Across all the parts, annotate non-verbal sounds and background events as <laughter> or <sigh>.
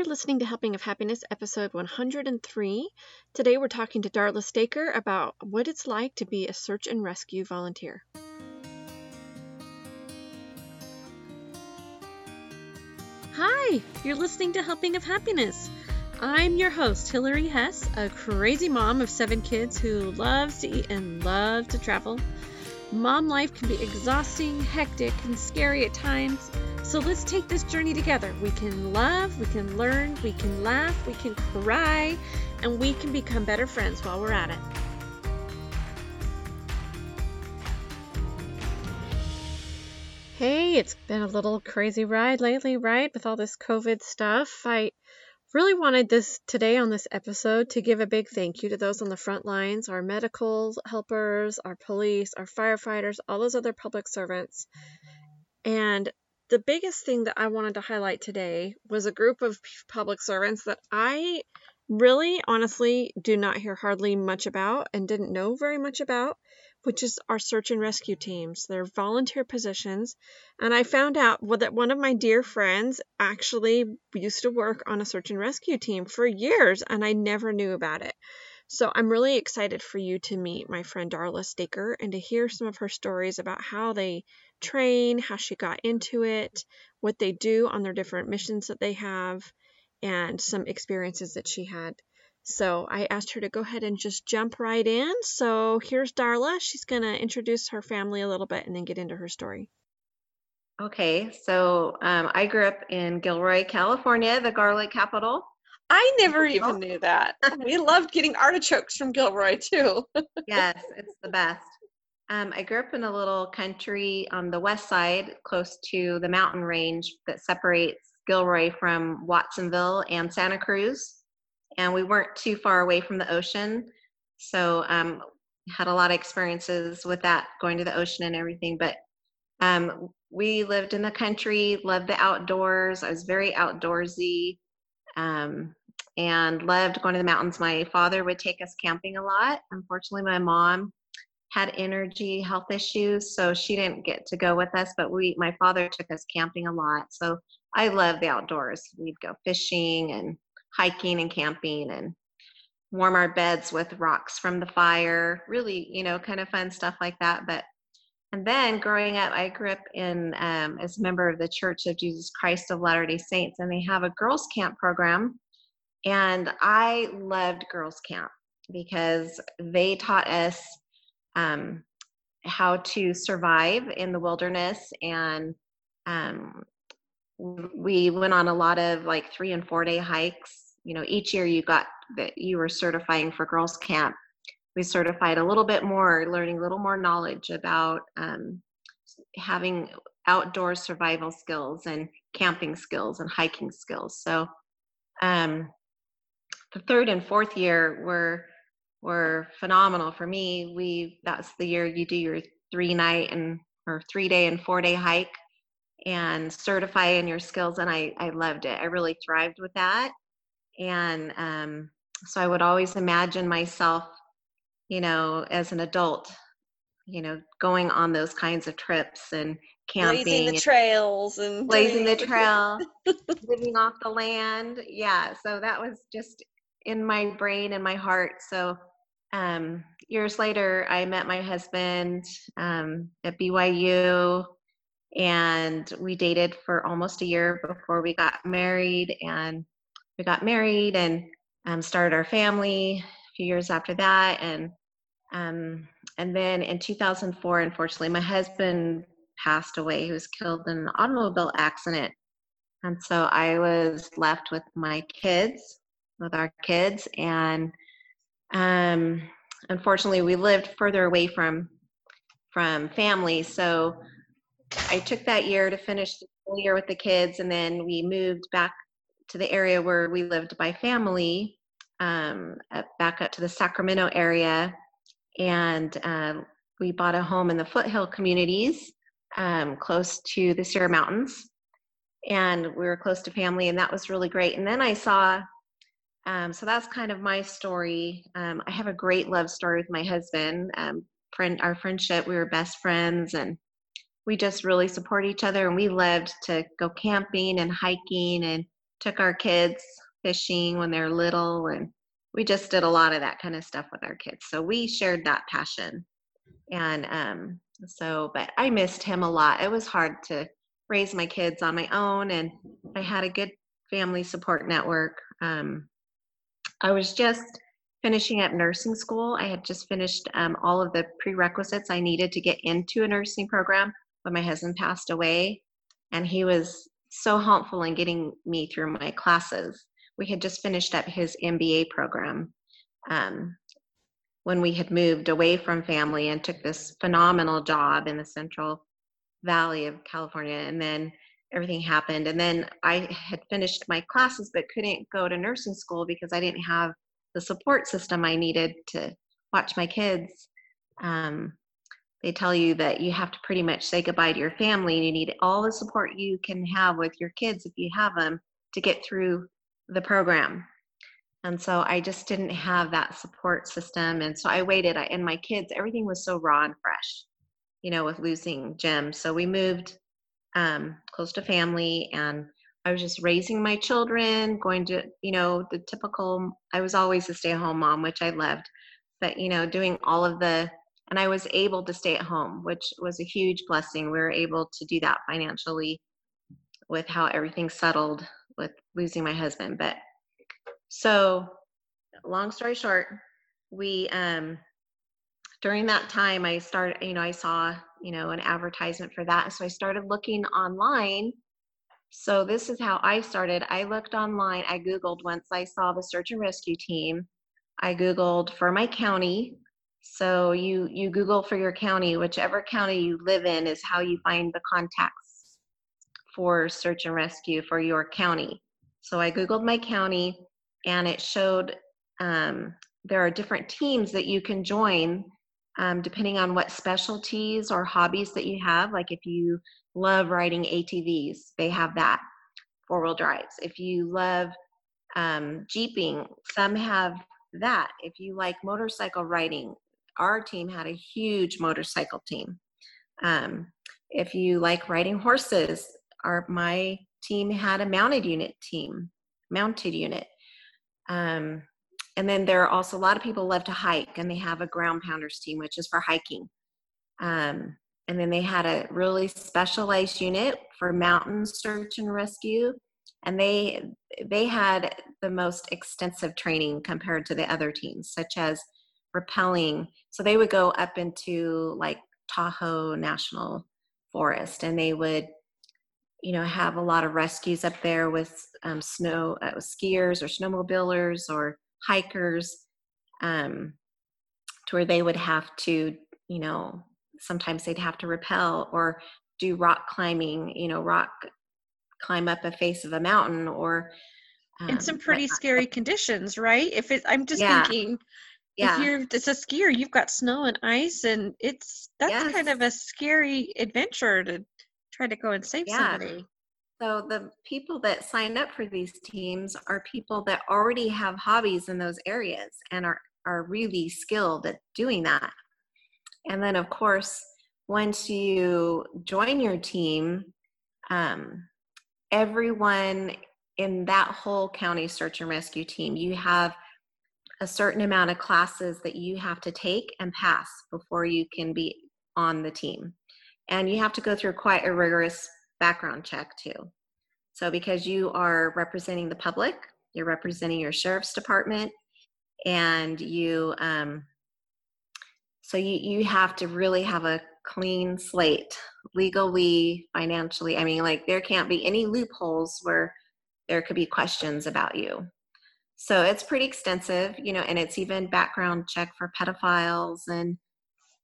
You're listening to Helping of Happiness, episode 103. Today we're talking to Darla Staker about what it's like to be a search and rescue volunteer. Hi, you're listening to Helping of Happiness. I'm your host, Hillary Hess, a crazy mom of seven kids who loves to eat and loves to travel. Mom life can be exhausting, hectic, and scary at times. So let's take this journey together. We can love, we can learn, we can laugh, we can cry, and we can become better friends while we're at it. Hey, it's been a little crazy ride lately, right? With all this COVID stuff. I really wanted this today on this episode to give a big thank you to those on the front lines our medical helpers, our police, our firefighters, all those other public servants. And the biggest thing that I wanted to highlight today was a group of public servants that I really honestly do not hear hardly much about and didn't know very much about, which is our search and rescue teams. They're volunteer positions. And I found out that one of my dear friends actually used to work on a search and rescue team for years, and I never knew about it. So I'm really excited for you to meet my friend Darla Staker and to hear some of her stories about how they train, how she got into it, what they do on their different missions that they have, and some experiences that she had. So I asked her to go ahead and just jump right in. So here's Darla. She's going to introduce her family a little bit and then get into her story. Okay, so um, I grew up in Gilroy, California, the garlic capital. I never even knew that. we loved getting artichokes from Gilroy too. <laughs> yes, it's the best. Um, I grew up in a little country on the west side, close to the mountain range that separates Gilroy from Watsonville and Santa Cruz. And we weren't too far away from the ocean. So um, had a lot of experiences with that, going to the ocean and everything. But um, we lived in the country, loved the outdoors. I was very outdoorsy um, and loved going to the mountains. My father would take us camping a lot. Unfortunately, my mom had energy health issues, so she didn't get to go with us. But we, my father took us camping a lot. So I love the outdoors. We'd go fishing and hiking and camping and warm our beds with rocks from the fire. Really, you know, kind of fun stuff like that. But and then growing up, I grew up in um, as a member of the Church of Jesus Christ of Latter Day Saints, and they have a girls' camp program. And I loved girls' camp because they taught us um, how to survive in the wilderness. And um, we went on a lot of like three and four day hikes. You know each year you got that you were certifying for girls camp. We certified a little bit more learning a little more knowledge about um, having outdoor survival skills and camping skills and hiking skills. So um, the third and fourth year were were phenomenal for me. We that's the year you do your three night and or three day and four day hike and certify in your skills and I, I loved it. I really thrived with that. And um, so I would always imagine myself, you know, as an adult, you know, going on those kinds of trips and camping. Blazing the trails and blazing the <laughs> trail, living off the land. Yeah. So that was just in my brain and my heart. So um, years later, I met my husband um, at BYU, and we dated for almost a year before we got married. And we got married and um, started our family a few years after that. And um, and then in 2004, unfortunately, my husband passed away. He was killed in an automobile accident. And so I was left with my kids, with our kids, and um, unfortunately, we lived further away from from family, so I took that year to finish the school year with the kids, and then we moved back to the area where we lived by family, um, back up to the Sacramento area, and um, we bought a home in the foothill communities um, close to the Sierra Mountains, and we were close to family, and that was really great. And then I saw um, so that's kind of my story. Um, I have a great love story with my husband. Um, friend, our friendship, we were best friends, and we just really support each other. And we loved to go camping and hiking, and took our kids fishing when they're little and we just did a lot of that kind of stuff with our kids. So we shared that passion. And um, so, but I missed him a lot. It was hard to raise my kids on my own, and I had a good family support network. Um, I was just finishing up nursing school. I had just finished um, all of the prerequisites I needed to get into a nursing program when my husband passed away. And he was so helpful in getting me through my classes. We had just finished up his MBA program um, when we had moved away from family and took this phenomenal job in the Central Valley of California. And then everything happened. And then I had finished my classes but couldn't go to nursing school because I didn't have the support system I needed to watch my kids. Um, they tell you that you have to pretty much say goodbye to your family and you need all the support you can have with your kids if you have them to get through the program. And so I just didn't have that support system. And so I waited. And my kids, everything was so raw and fresh, you know, with losing Jim. So we moved um, close to family and I was just raising my children, going to, you know, the typical, I was always a stay at home mom, which I loved, but, you know, doing all of the, and I was able to stay at home, which was a huge blessing. We were able to do that financially with how everything settled with losing my husband. But so, long story short, we, um, during that time, I started, you know, I saw, you know, an advertisement for that. So I started looking online so this is how I started. I looked online. I Googled once I saw the search and rescue team. I Googled for my county. So you you Google for your county, whichever county you live in is how you find the contacts for search and rescue for your county. So I Googled my county and it showed um, there are different teams that you can join um, depending on what specialties or hobbies that you have. Like if you love riding ATVs, they have that four wheel drives. If you love um, Jeeping, some have that. If you like motorcycle riding, our team had a huge motorcycle team. Um, if you like riding horses, our my team had a mounted unit team, mounted unit. Um, and then there are also a lot of people love to hike, and they have a ground pounders team, which is for hiking. Um, and then they had a really specialized unit for mountain search and rescue and they they had the most extensive training compared to the other teams such as rappelling so they would go up into like tahoe national forest and they would you know have a lot of rescues up there with um, snow uh, skiers or snowmobilers or hikers um, to where they would have to you know sometimes they'd have to rappel or do rock climbing, you know, rock climb up a face of a mountain or um, in some pretty but, scary conditions, right? If it, I'm just yeah. thinking, yeah. if you're it's a skier, you've got snow and ice, and it's that's yes. kind of a scary adventure to try to go and save yeah. somebody. So the people that sign up for these teams are people that already have hobbies in those areas and are are really skilled at doing that. And then, of course, once you join your team, um, everyone in that whole county search and rescue team, you have a certain amount of classes that you have to take and pass before you can be on the team. And you have to go through quite a rigorous background check too. So, because you are representing the public, you're representing your sheriff's department, and you um, so you, you have to really have a clean slate legally, financially. I mean, like there can't be any loopholes where there could be questions about you. So it's pretty extensive, you know, and it's even background check for pedophiles and,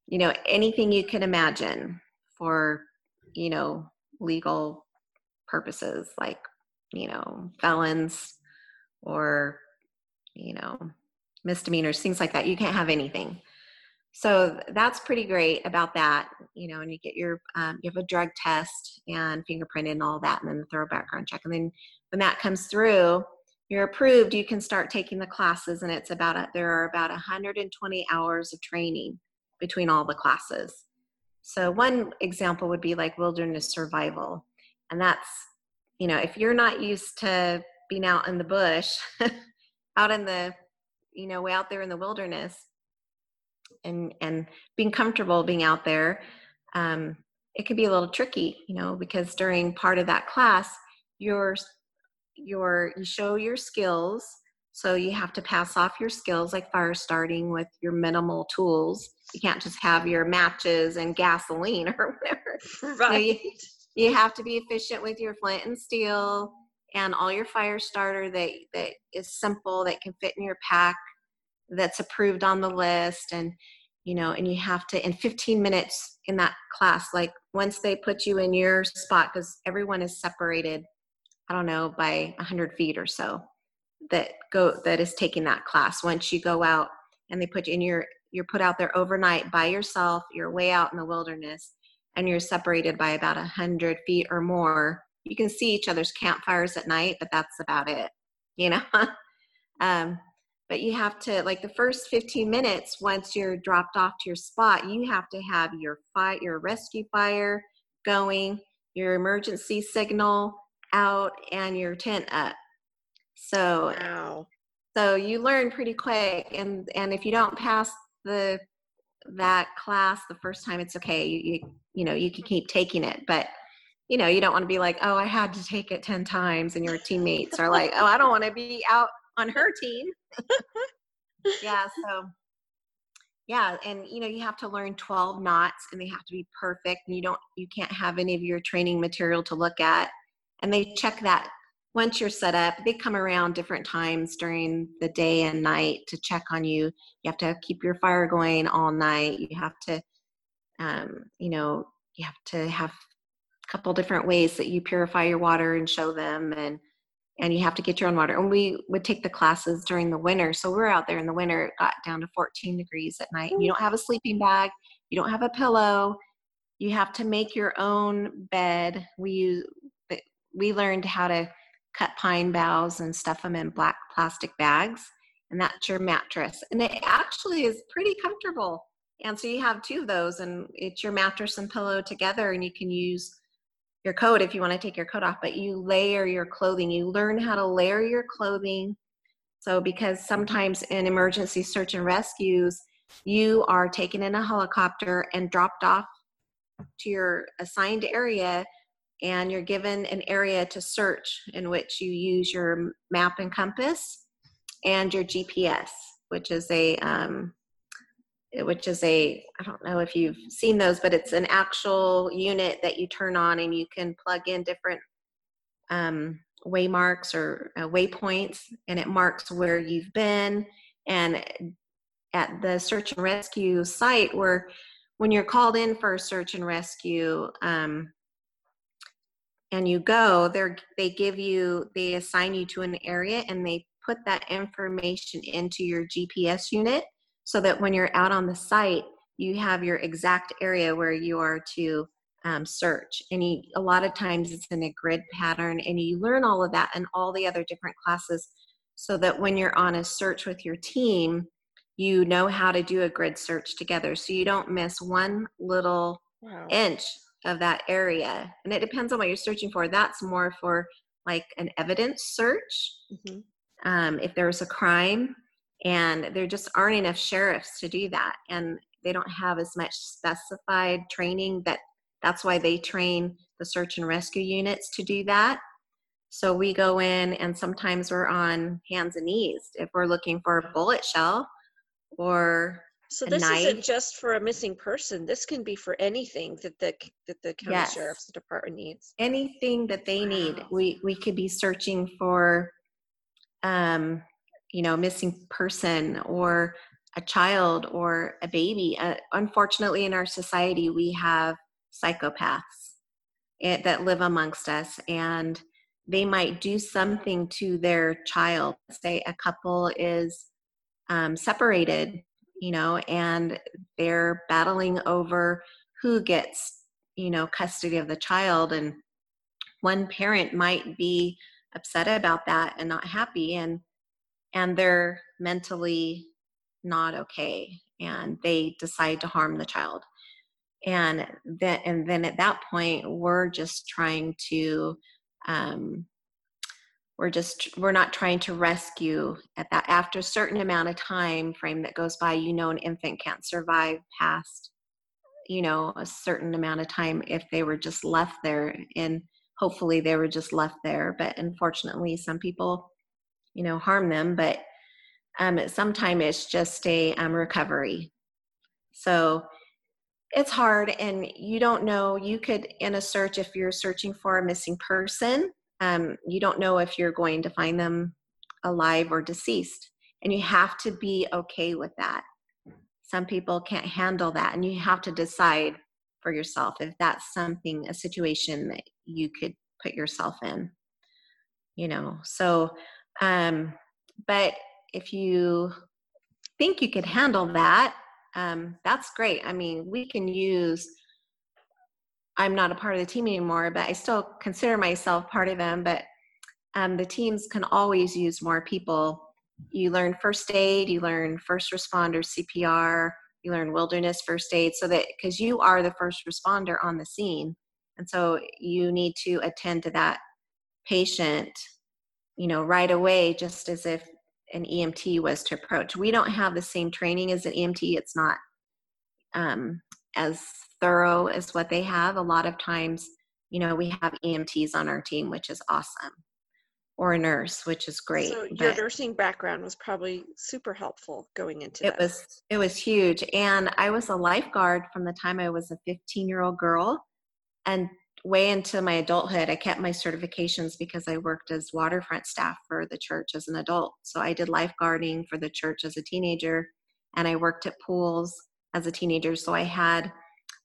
you know, anything you can imagine for, you know, legal purposes like, you know, felons or, you know, misdemeanors, things like that. You can't have anything. So that's pretty great about that you know and you get your um, you have a drug test and fingerprint and all that and then the thorough background check. And then when that comes through you're approved you can start taking the classes and it's about a, there are about 120 hours of training between all the classes. So one example would be like wilderness survival and that's you know if you're not used to being out in the bush, <laughs> out in the, you know, way out there in the wilderness, and and being comfortable being out there, um, it can be a little tricky, you know, because during part of that class, you're your you show your skills. So you have to pass off your skills like fire starting with your minimal tools. You can't just have your matches and gasoline <laughs> or whatever. Right. You, have to be efficient with your flint and steel and all your fire starter that that is simple that can fit in your pack that's approved on the list and you know and you have to in 15 minutes in that class like once they put you in your spot because everyone is separated i don't know by 100 feet or so that go that is taking that class. Once you go out and they put you in your you're put out there overnight by yourself you're way out in the wilderness and you're separated by about 100 feet or more you can see each other's campfires at night but that's about it <laughs> you know um, but you have to like the first 15 minutes once you're dropped off to your spot you have to have your fire your rescue fire going your emergency signal out and your tent up so Wow. so you learn pretty quick and and if you don't pass the that class the first time it's okay you you, you know you can keep taking it but you know you don't want to be like oh i had to take it 10 times and your teammates are like oh i don't want to be out on her team. <laughs> Yeah so yeah and you know you have to learn 12 knots and they have to be perfect and you don't you can't have any of your training material to look at and they check that once you're set up they come around different times during the day and night to check on you you have to keep your fire going all night you have to um, you know you have to have a couple different ways that you purify your water and show them and and you have to get your own water. And we would take the classes during the winter. So we're out there in the winter, it got down to 14 degrees at night. You don't have a sleeping bag, you don't have a pillow. You have to make your own bed. We use we learned how to cut pine boughs and stuff them in black plastic bags, and that's your mattress. And it actually is pretty comfortable. And so you have two of those, and it's your mattress and pillow together, and you can use your coat if you want to take your coat off, but you layer your clothing. You learn how to layer your clothing. So, because sometimes in emergency search and rescues, you are taken in a helicopter and dropped off to your assigned area, and you're given an area to search in which you use your map and compass and your GPS, which is a um, which is a i don't know if you've seen those but it's an actual unit that you turn on and you can plug in different um, waymarks or uh, waypoints and it marks where you've been. And at the search and rescue site where when you're called in for search and rescue um, and you go they they give you they assign you to an area and they put that information into your gps unit so that when you're out on the site, you have your exact area where you are to um, search. And you, a lot of times it's in a grid pattern, and you learn all of that and all the other different classes so that when you're on a search with your team, you know how to do a grid search together. So you don't miss one little Wow. inch of that area. And it depends on what you're searching for. That's more for like an evidence search. Mhm. Um, if there was a crime, and there just aren't enough sheriffs to do that and they don't have as much specified training that that's why they train the search and rescue units to do that so we go in and sometimes we're on hands and knees if we're looking for a bullet shell or So this isn't just for a missing person. This can be for anything that the that the county Yes. sheriff's department needs. anything that they need we we could be searching for um you know missing person or a child or a baby uh, unfortunately in our society we have psychopaths eh, that live amongst us and they might do something to their child say a couple is um, separated you know and they're battling over who gets you know custody of the child. And one parent might be upset about that and not happy and and they're mentally not okay and they decide to harm the child. And then and then at that point we're just trying to um, we're just we're not trying to rescue at that after a certain amount of time frame that goes by you know an infant can't survive past you know a certain amount of time if they were just left there and hopefully they were just left there but unfortunately some people you know harm them but um sometimes it's just a um, recovery. So it's hard and you don't know you could in a search if you're searching for a missing person um, you don't know if you're going to find them alive or deceased and you have to be okay with that. Some people can't handle that and you have to decide for yourself if that's something a situation that you could put yourself in you know? So um but if you think you could handle that um that's great. I mean we can use i'm not a part of the team anymore but i still consider myself part of them but um, the teams can always use more people you learn first aid, you learn first responder CPR, you learn wilderness first aid so that because you are the first responder on the scene. And so you need to attend to that patient, you know, right away, just as if an EMT was to approach. We don't have the same training as an EMT. It's not um, as thorough as what they have. A lot of times, you know, we have EMTs on our team, which is awesome or a nurse, which is great. So your nursing background was probably super helpful going into it that. was it was huge. And I was a lifeguard from the time I was a 15 year old girl and way into my adulthood. I kept my certifications because I worked as waterfront staff for the church as an adult. So I did lifeguarding for the church as a teenager and I worked at pools as a teenager. So I had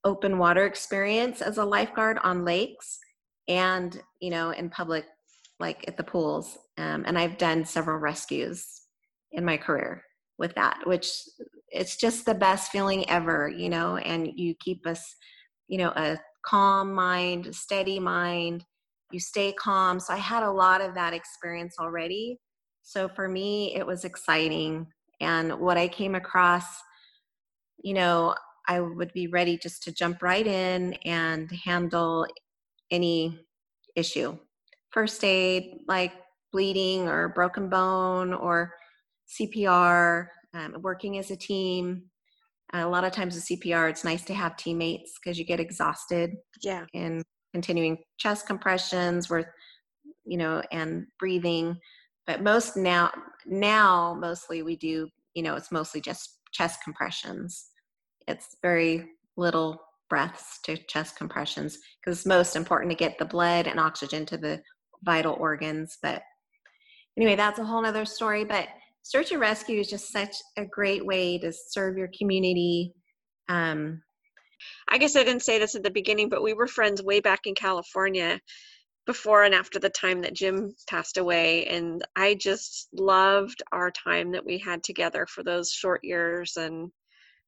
open water experience as a lifeguard on lakes and, you know, in public like at the pools. Um, and I've done several rescues in my career with that, which it's just the best feeling ever, you know, and you keep us, you know, a calm mind, steady mind, you stay calm. So I had a lot of that experience already. So for me, it was exciting. And what I came across, you know, I would be ready just to jump right in and handle any issue first aid like bleeding or broken bone or CPR, um, working as a team. Uh, a lot of times with CPR, it's nice to have teammates because you get exhausted. Yeah. And continuing chest compressions, worth, you know, and breathing. But most now, now mostly we do, you know, it's mostly just chest compressions. It's very little breaths to chest compressions because it's most important to get the blood and oxygen to the vital organs. But anyway, that's a whole other story. But search and rescue is just such a great way to serve your community. Um, I guess I didn't say this at the beginning, but we were friends way back in California before and after the time that Jim passed away. And I just loved our time that we had together for those short years and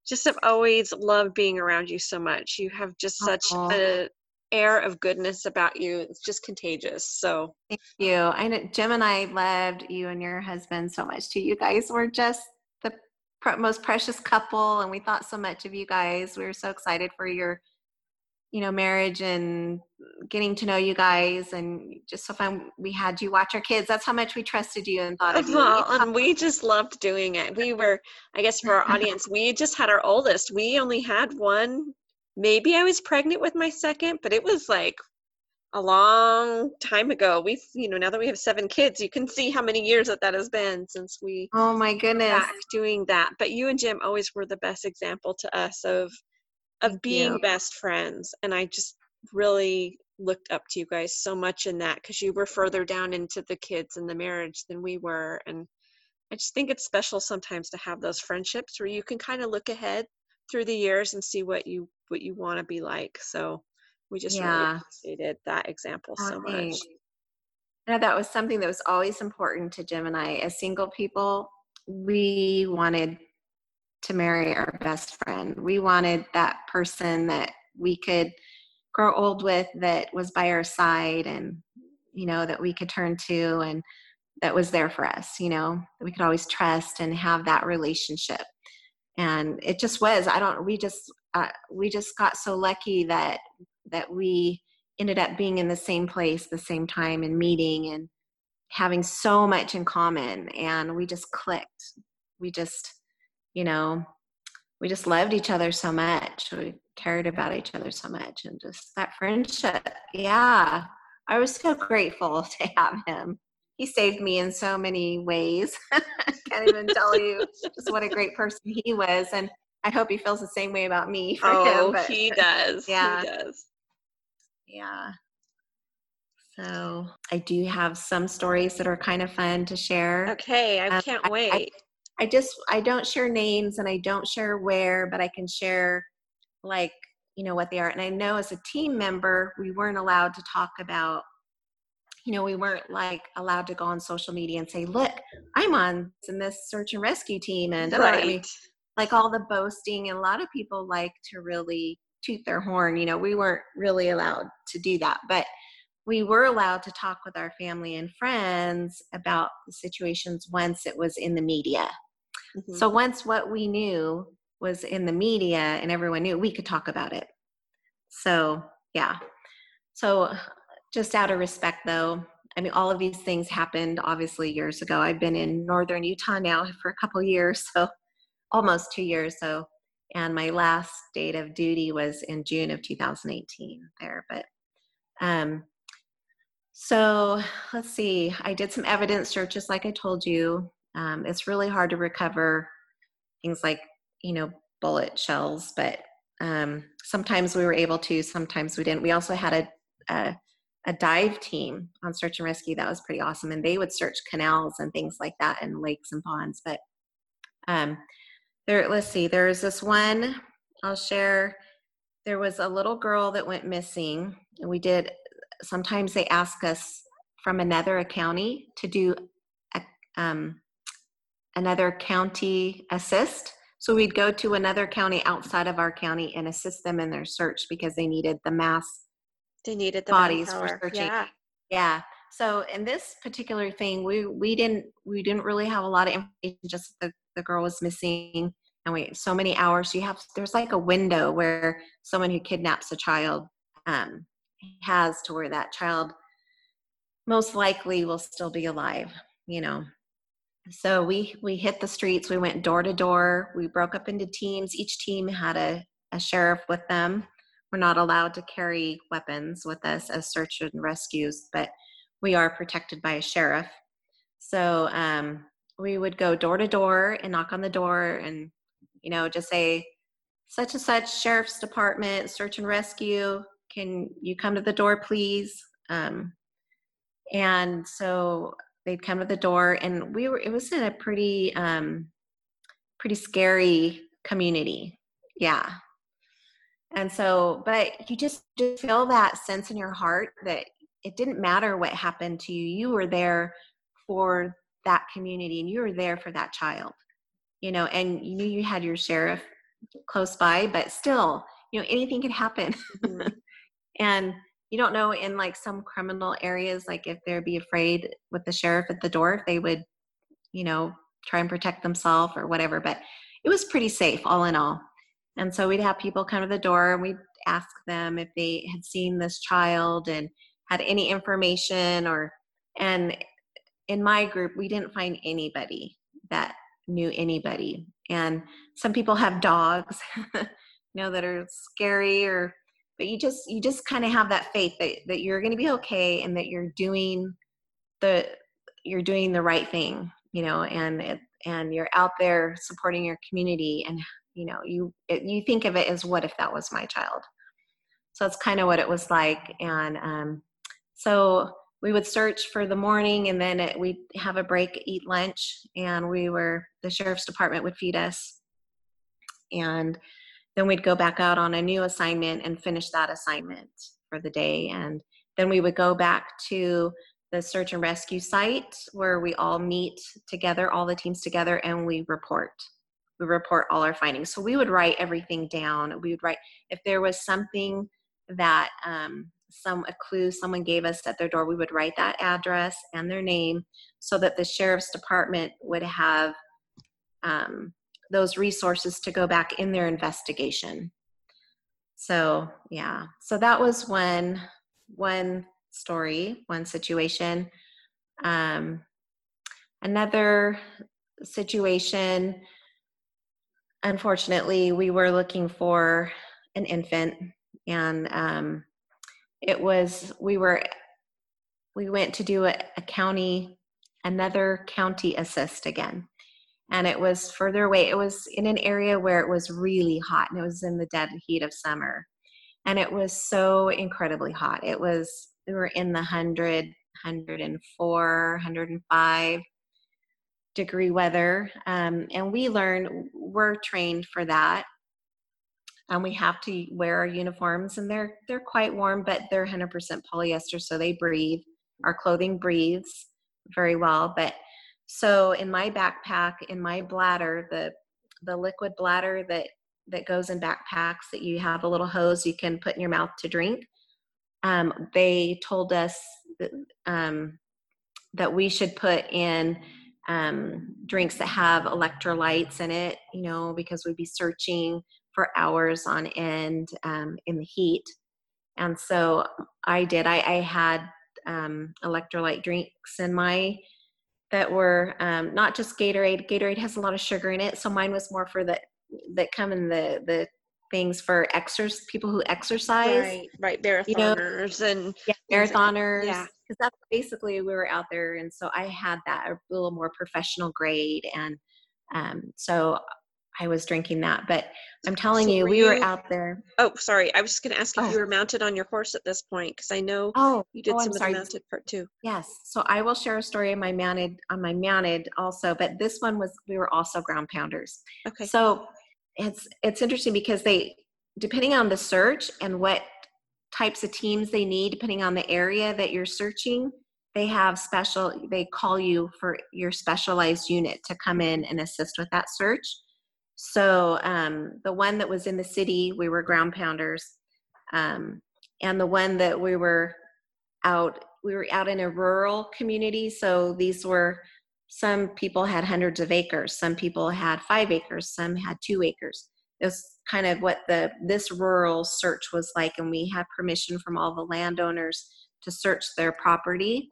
just have always loved being around you so much. You have just such a air of goodness about you. It's just contagious. So thank you. I know Jim and I loved you and your husband so much too. You guys were just the most precious couple, and we thought so much of you guys. We were so excited for your, you know, marriage and getting to know you guys, and just so fun. We had you watch our kids. That's how much we trusted you and thought of you. Well, and we just loved doing it. We were, I guess, for our audience, we just had our oldest. We only had one maybe I was pregnant with my second, but it was like a long time ago. We've, you know, now that we have seven kids, you can see how many years that that has been since we. Oh my goodness. Back doing that, but you and Jim always were the best example to us of of being you. best friends, and I just really looked up to you guys so much in that because you were further down into the kids and the marriage than we were, and I just think it's special sometimes to have those friendships where you can kind of look ahead through the years and see what you what you want to be like so we just yeah. really appreciated that example so much yeah that was something that was always important to jim and i as single people we wanted to marry our best friend. We wanted that person that we could grow old with that was by our side and you know that we could turn to and that was there for us you know that we could always trust and have that relationship. And it just was i don't we just uh, we just got so lucky that that we ended up being in the same place the same time and meeting and having so much in common. And we just clicked. We just, you know, we just loved each other so much. We cared about each other so much and just that friendship. Yeah. I was so grateful <laughs> to have him. He saved me in so many ways. <laughs> I Can't even tell you just what a great person he was. And I hope he feels the same way about me. oh, him, but, he does. Yeah. He does. Yeah. So I do have some stories that are kind of fun to share. Okay, I um, can't wait. I, just I don't share names and I don't share where, but I can share like you know what they are. And I know as a team member, we weren't allowed to talk about you know, we weren't like allowed to go on social media and say, look, I'm on in this search and rescue team. And right. I mean, like all the boasting and a lot of people like to really toot their horn. You know, we weren't really allowed to do that, but we were allowed to talk with our family and friends about the situations once it was in the media. Mm-hmm. So once what we knew was in the media and everyone knew, we could talk about it. So, yeah. So, just out of respect though, I mean, all of these things happened obviously years ago. I've been in northern Utah now for a couple years, <laughs> so almost two years. So, and my last date of duty was in June of 2018 there. But, um, so let's see. I did some evidence searches, like I told you. Um, it's really hard to recover things like, you know, bullet shells, but um, sometimes we were able to, sometimes we didn't. We also had a, a a dive team on search and rescue that was pretty awesome and they would search canals and things like that and lakes and ponds but um there let's see there's this one i'll share there was a little girl that went missing and we did sometimes they ask us from another county to do a, um, another county assist so we'd go to another county outside of our county and assist them in their search because they needed the mass they needed the bodies manpower. for searching. Yeah. Yeah. So in this particular thing, we we didn't we didn't really have a lot of information. Just the the girl was missing, and we so many hours. You have there's like a window where someone who kidnaps a child um, has to where that child most likely will still be alive. You know. So we we hit the streets. We went door to door. We broke up into teams. Each team had a a sheriff with them we're not allowed to carry weapons with us as search and rescues, but we are protected by a sheriff. So um, we would go door to door and knock on the door and, you know, just say, such and such sheriff's department, search and rescue. Can you come to the door, please? Um, and so they'd come to the door, and we were. It was in a pretty, um, pretty scary community. Yeah, and so but you just just feel that sense in your heart that it didn't matter what happened to you you were there for that community and you were there for that child you know and you knew you had your sheriff close by but still you know anything could happen mm-hmm. <laughs> and you don't know in like some criminal areas like if they'd be afraid with the sheriff at the door if they would you know try and protect themselves or whatever but it was pretty safe all in all and so we'd have people come to the door and we'd ask them if they had seen this child and had any information or, and in my group, we didn't find anybody that knew anybody. And some people have dogs, <laughs> you know, that are scary or, but you just, you just kind of have that faith that, that you're going to be okay and that you're doing the, you're doing the right thing, you know, and it, and you're out there supporting your community and you know you it, you think of it as what if that was my child? So that's kind of what it was like and um, so we would search for the morning and then it, we'd have a break eat lunch and we were the sheriff's department would feed us. And then we'd go back out on a new assignment and finish that assignment for the day and then we would go back to the search and rescue site where we all meet together all the teams together and we report we report all our findings. So we would write everything down. We would write if there was something that um, some a clue someone gave us at their door, we would write that address and their name so that the sheriff's department would have um, those resources to go back in their investigation. So yeah, so that was one one story, one situation. Um, another situation, unfortunately, we were looking for an infant, and um, it was we were we went to do a, a county another county assist again and it was further away. It was in an area where it was really hot and it was in the dead heat of summer. And it was so incredibly hot. It was we were in the 100 104 105 degree weather. Um, and we learned we're trained for that. And we have to wear our uniforms and they're they're quite warm but they're 100% polyester so they breathe. Our clothing breathes very well but so in my backpack in my bladder the the liquid bladder that that goes in backpacks that you have a little hose you can put in your mouth to drink um, they told us that, um, that we should put in um, drinks that have electrolytes in it you know because we'd be searching for hours on end um, in the heat. And so i did. I, I had um, electrolyte drinks in my that were um, not just Gatorade. Gatorade has a lot of sugar in it, so mine was more for the that come in the the things for exercise people who exercise. Right, right, marathoners you know? and yeah, marathoners. Yeah, because that's basically we were out there, and so I had that a little more professional grade, and um, so I was drinking that. But I'm telling so you, we you, were out there. Oh, sorry. I was just going to ask if oh. you were mounted on your horse at this point because I know oh, you did oh, some of the mounted part too. Yes. So I will share a story on my mounted on my mounted also, but this one was we were also ground pounders. Okay. So it's it's interesting because they depending on the search and what types of teams they need depending on the area that you're searching they have special they call you for your specialized unit to come in and assist with that search so um, the one that was in the city, we were ground pounders, um, and the one that we were out, we were out in a rural community. So these were some people had hundreds of acres, some people had five acres, some had two acres. It's kind of what the this rural search was like, and we had permission from all the landowners to search their property.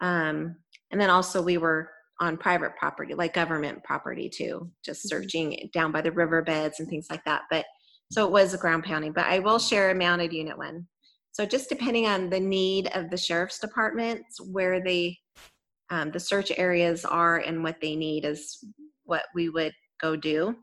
Um, and then also we were on private property, like government property too, just mm-hmm. searching down by the riverbeds and things like that. But so it was a ground pounding, but I will share a mounted unit one. So just depending on the need of the sheriff's departments, where they, um, the search areas are and what they need is what we would go do.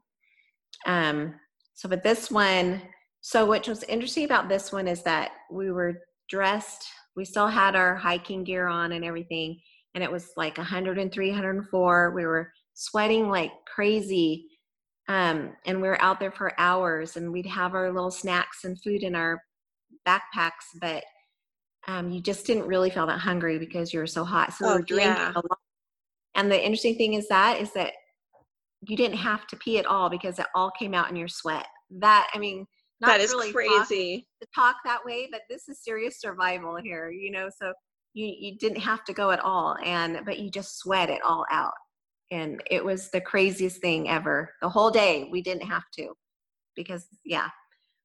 Um, so, but this one, so what was interesting about this one is that we were dressed, we still had our hiking gear on and everything, and it was like 103 104 we were sweating like crazy um, and we were out there for hours and we'd have our little snacks and food in our backpacks but um, you just didn't really feel that hungry because you were so hot so oh, we were drinking yeah. a lot. And the interesting thing is that is that you didn't have to pee at all because it all came out in your sweat. That i mean that is really crazy. talk, to talk that way but this is serious survival here you know so you you didn't have to go at all and but you just sweat it all out. And it was the craziest thing ever. The whole day we didn't have to because yeah.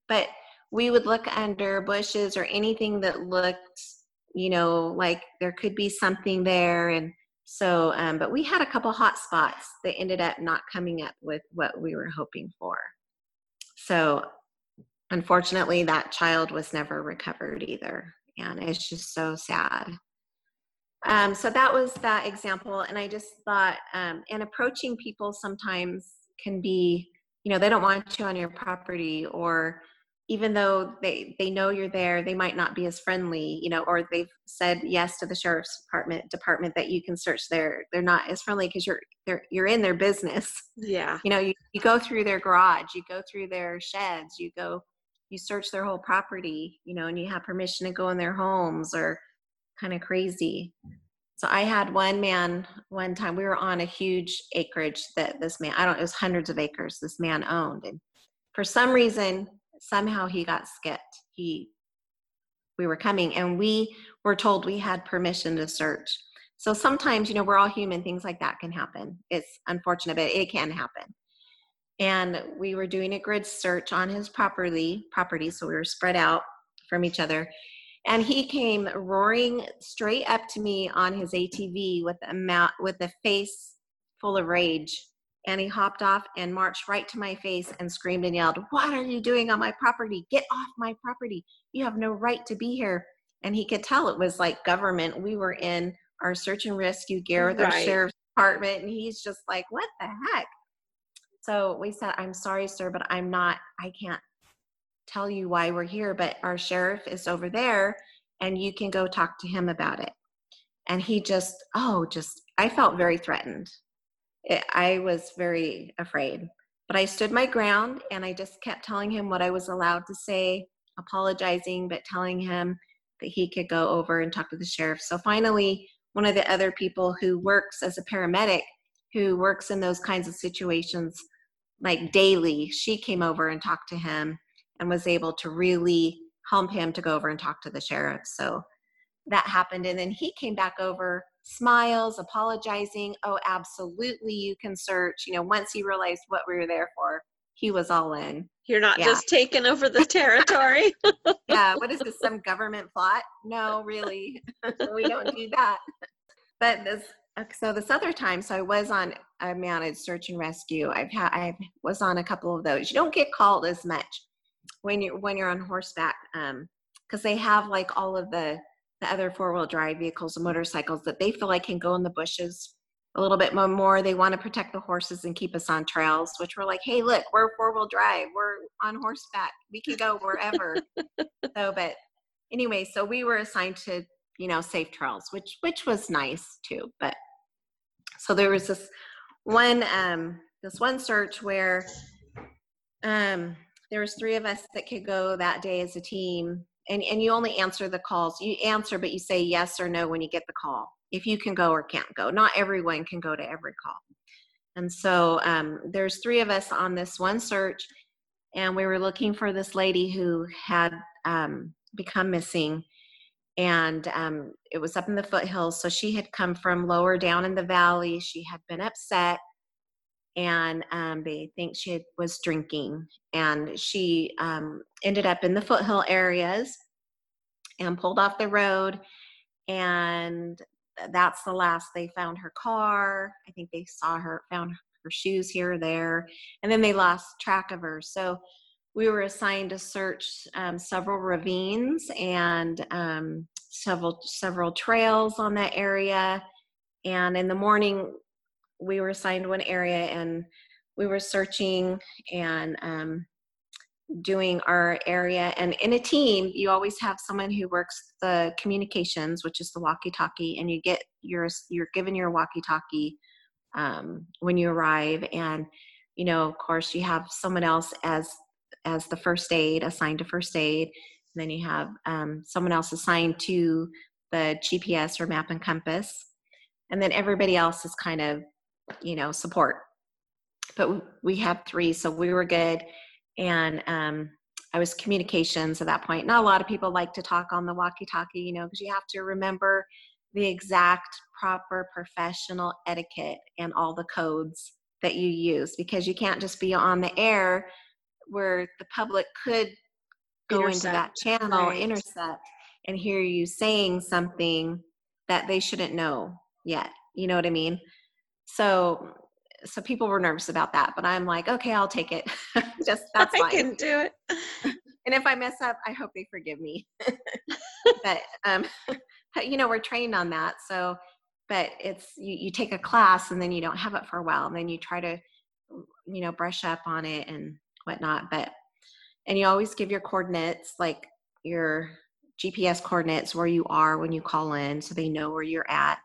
But we would look under bushes or anything that looked you know like there could be something there and so um, but we had a couple hot spots that ended up not coming up with what we were hoping for. So unfortunately that child was never recovered either and it's just so sad. Um, so that was that example, and I just thought, um, and approaching people sometimes can be, you know, they don't want you on your property, or even though they they know you're there, they might not be as friendly, you know, or they've said yes to the sheriff's department department that you can search there. They're not as friendly because you're they're you're in their business. Yeah, you know, you, you go through their garage, you go through their sheds, you go you search their whole property, you know, and you have permission to go in their homes or kind of crazy. So I had one man one time, we were on a huge acreage that this man, I don't, it was hundreds of acres this man owned. And for some reason, somehow he got skipped. He, we were coming and we were told we had permission to search. So sometimes, you know, we're all human, things like that can happen. It's unfortunate, but it can happen and we were doing a grid search on his property property so we were spread out from each other and he came roaring straight up to me on his ATV with a mouth with a face full of rage. And he hopped off and marched right to my face and screamed and yelled, What are you doing on my property? Get off my property. You have no right to be here. And he could tell it was like government. We were in our search and rescue gear with right. our sheriff's department. And he's just like, What the heck? So we said, I'm sorry, sir, but I'm not, I can't tell you why we're here, but our sheriff is over there and you can go talk to him about it. And he just, oh, just, I felt very threatened. It, I was very afraid. But I stood my ground and I just kept telling him what I was allowed to say, apologizing, but telling him that he could go over and talk to the sheriff. So finally, one of the other people who works as a paramedic, who works in those kinds of situations like daily, she came over and talked to him and was able to really help him to go over and talk to the sheriff. So that happened. And then he came back over, smiles, apologizing. Oh, absolutely, you can search. You know, once he realized what we were there for, he was all in. You're not yeah. just taking over the territory. <laughs> <laughs> yeah, what is this? Some government plot? No, really, <laughs> we don't do that. But this, so this other time, so I was on a mounted search and rescue. I've had, I was on a couple of those. You don't get called as much when you're when you're on horseback um because they have like all of the the other four-wheel drive vehicles and motorcycles that they feel like can go in the bushes a little bit more they want to protect the horses and keep us on trails which we're like hey look we're four-wheel drive we're on horseback we can go wherever <laughs> so but anyway so we were assigned to you know safe trails which which was nice too but so there was this one um this one search where um there was three of us that could go that day as a team and, and you only answer the calls. You answer but you say yes or no when you get the call if you can go or can't go. Not everyone can go to every call. And so um, there's three of us on this one search and we were looking for this lady who had um, become missing and um, it was up in the foothills so she had come from lower down in the valley she had been upset and um, they think she was drinking. And she um, ended up in the foothill areas and pulled off the road. And that's the last they found her car. I think they saw her, found her shoes here or there, and then they lost track of her. So we were assigned to search um, several ravines and um, several several trails on that area. And in the morning, we were assigned one area and we were searching and um, doing our area and in a team you always have someone who works the communications which is the walkie talkie and you get your you're given your walkie talkie um, when you arrive and you know of course you have someone else as as the first aid assigned to first aid and then you have um, someone else assigned to the gps or map and compass. And then everybody else is kind of you know support. But we had three so we were good. And um, i was communications at that point. Not a lot of people like to talk on the walkie talkie you know because you have to remember the exact proper professional etiquette and all the codes that you use because you can't just be on the air where the public could go into that channel right. intercept and hear you saying something that they shouldn't know yet you know what i mean so so people were nervous about that, but I'm like, okay, I'll take it. <laughs> Just <laughs> that's why I fine. can do it. <laughs> and if I mess up, I hope they forgive me. but um, but you know, we're trained on that. So, but it's you, you take a class and then you don't have it for a while, and then you try to, you know, brush up on it and whatnot. But and you always give your coordinates, like your GPS coordinates, where you are when you call in, so they know where you're at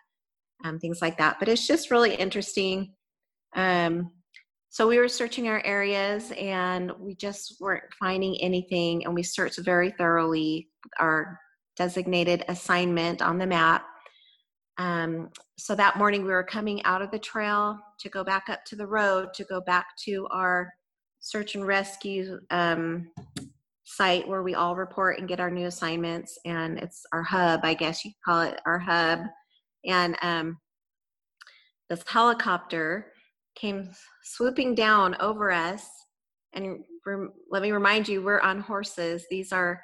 um, things like that. But it's just really interesting. Um, so we were searching our areas and we just weren't finding anything. And we searched very thoroughly our designated assignment on the map. Um, so that morning we were coming out of the trail to go back up to the road to go back to our search and rescue um, site where we all report and get our new assignments. And it's our hub, I guess you call it our hub and um, this helicopter came swooping down over us and let me remind you we're on horses these are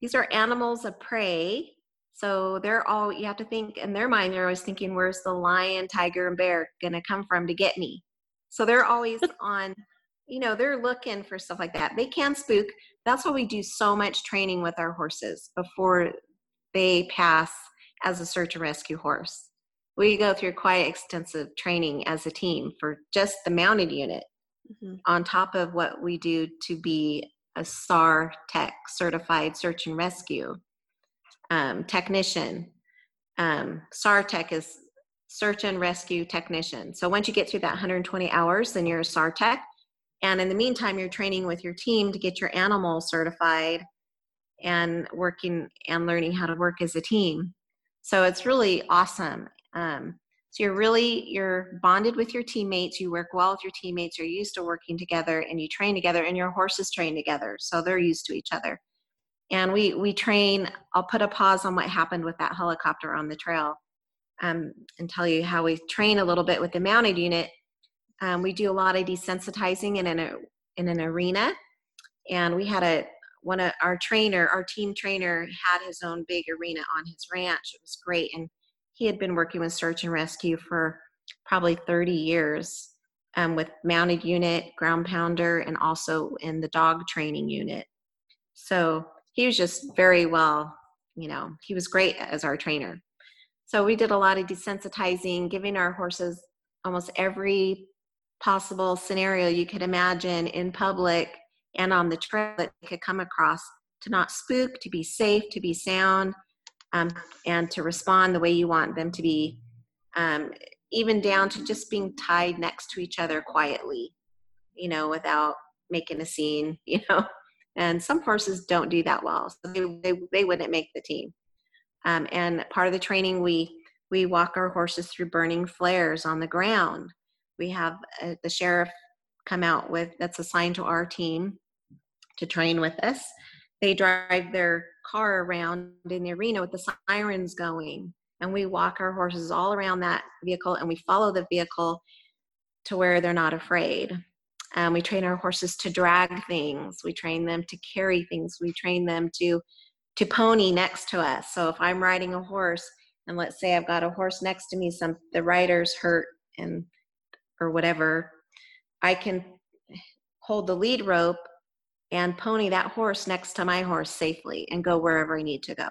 these are animals of prey. So they're all, you have to think in their mind, they're always thinking, where's the lion, tiger, and bear going to come from to get me? So they're always <laughs> on, you know, they're looking for stuff like that. They can spook. That's why we do so much training with our horses before they pass as a search and rescue horse. We go through quite extensive training as a team for just the mounted unit mm-hmm. on top of what we do to be a SAR tech certified search and rescue um, technician. Um, SAR tech is search and rescue technician. So once you get through that 120 hours, then you're a SAR tech. And in the meantime, you're training with your team to get your animal certified and working and learning how to work as a team. So it's really awesome. Um, so you're really you're bonded with your teammates. You work well with your teammates. You're used to working together, and you train together. And your horses train together, so they're used to each other. And we we train. I'll put a pause on what happened with that helicopter on the trail, um, and tell you how we train a little bit with the mounted unit. Um, we do a lot of desensitizing in an in an arena, and we had a one of our trainer, our team trainer, had his own big arena on his ranch. It was great, and he had been working with search and rescue for probably 30 years um, with mounted unit, ground pounder, and also in the dog training unit. So he was just very well, you know, he was great as our trainer. So we did a lot of desensitizing, giving our horses almost every possible scenario you could imagine in public and on the trail that they could come across to not spook, to be safe, to be sound, um, and to respond the way you want them to be, um, even down to just being tied next to each other quietly, you know, without making a scene, <laughs> you know. And some horses don't do that well, so they, they, they wouldn't make the team. Um, and part of the training, we we walk our horses through burning flares on the ground. We have uh, the sheriff come out with that's assigned to our team to train with us. They drive their car around in the arena with the sirens going and we walk our horses all around that vehicle and we follow the vehicle to where they're not afraid. Um, we train our horses to drag things. We train them to carry things. We train them to to pony next to us. So if i'm riding a horse and let's say i've got a horse next to me some the rider's hurt and or whatever i can hold the lead rope and pony that horse next to my horse safely and go wherever I need to go.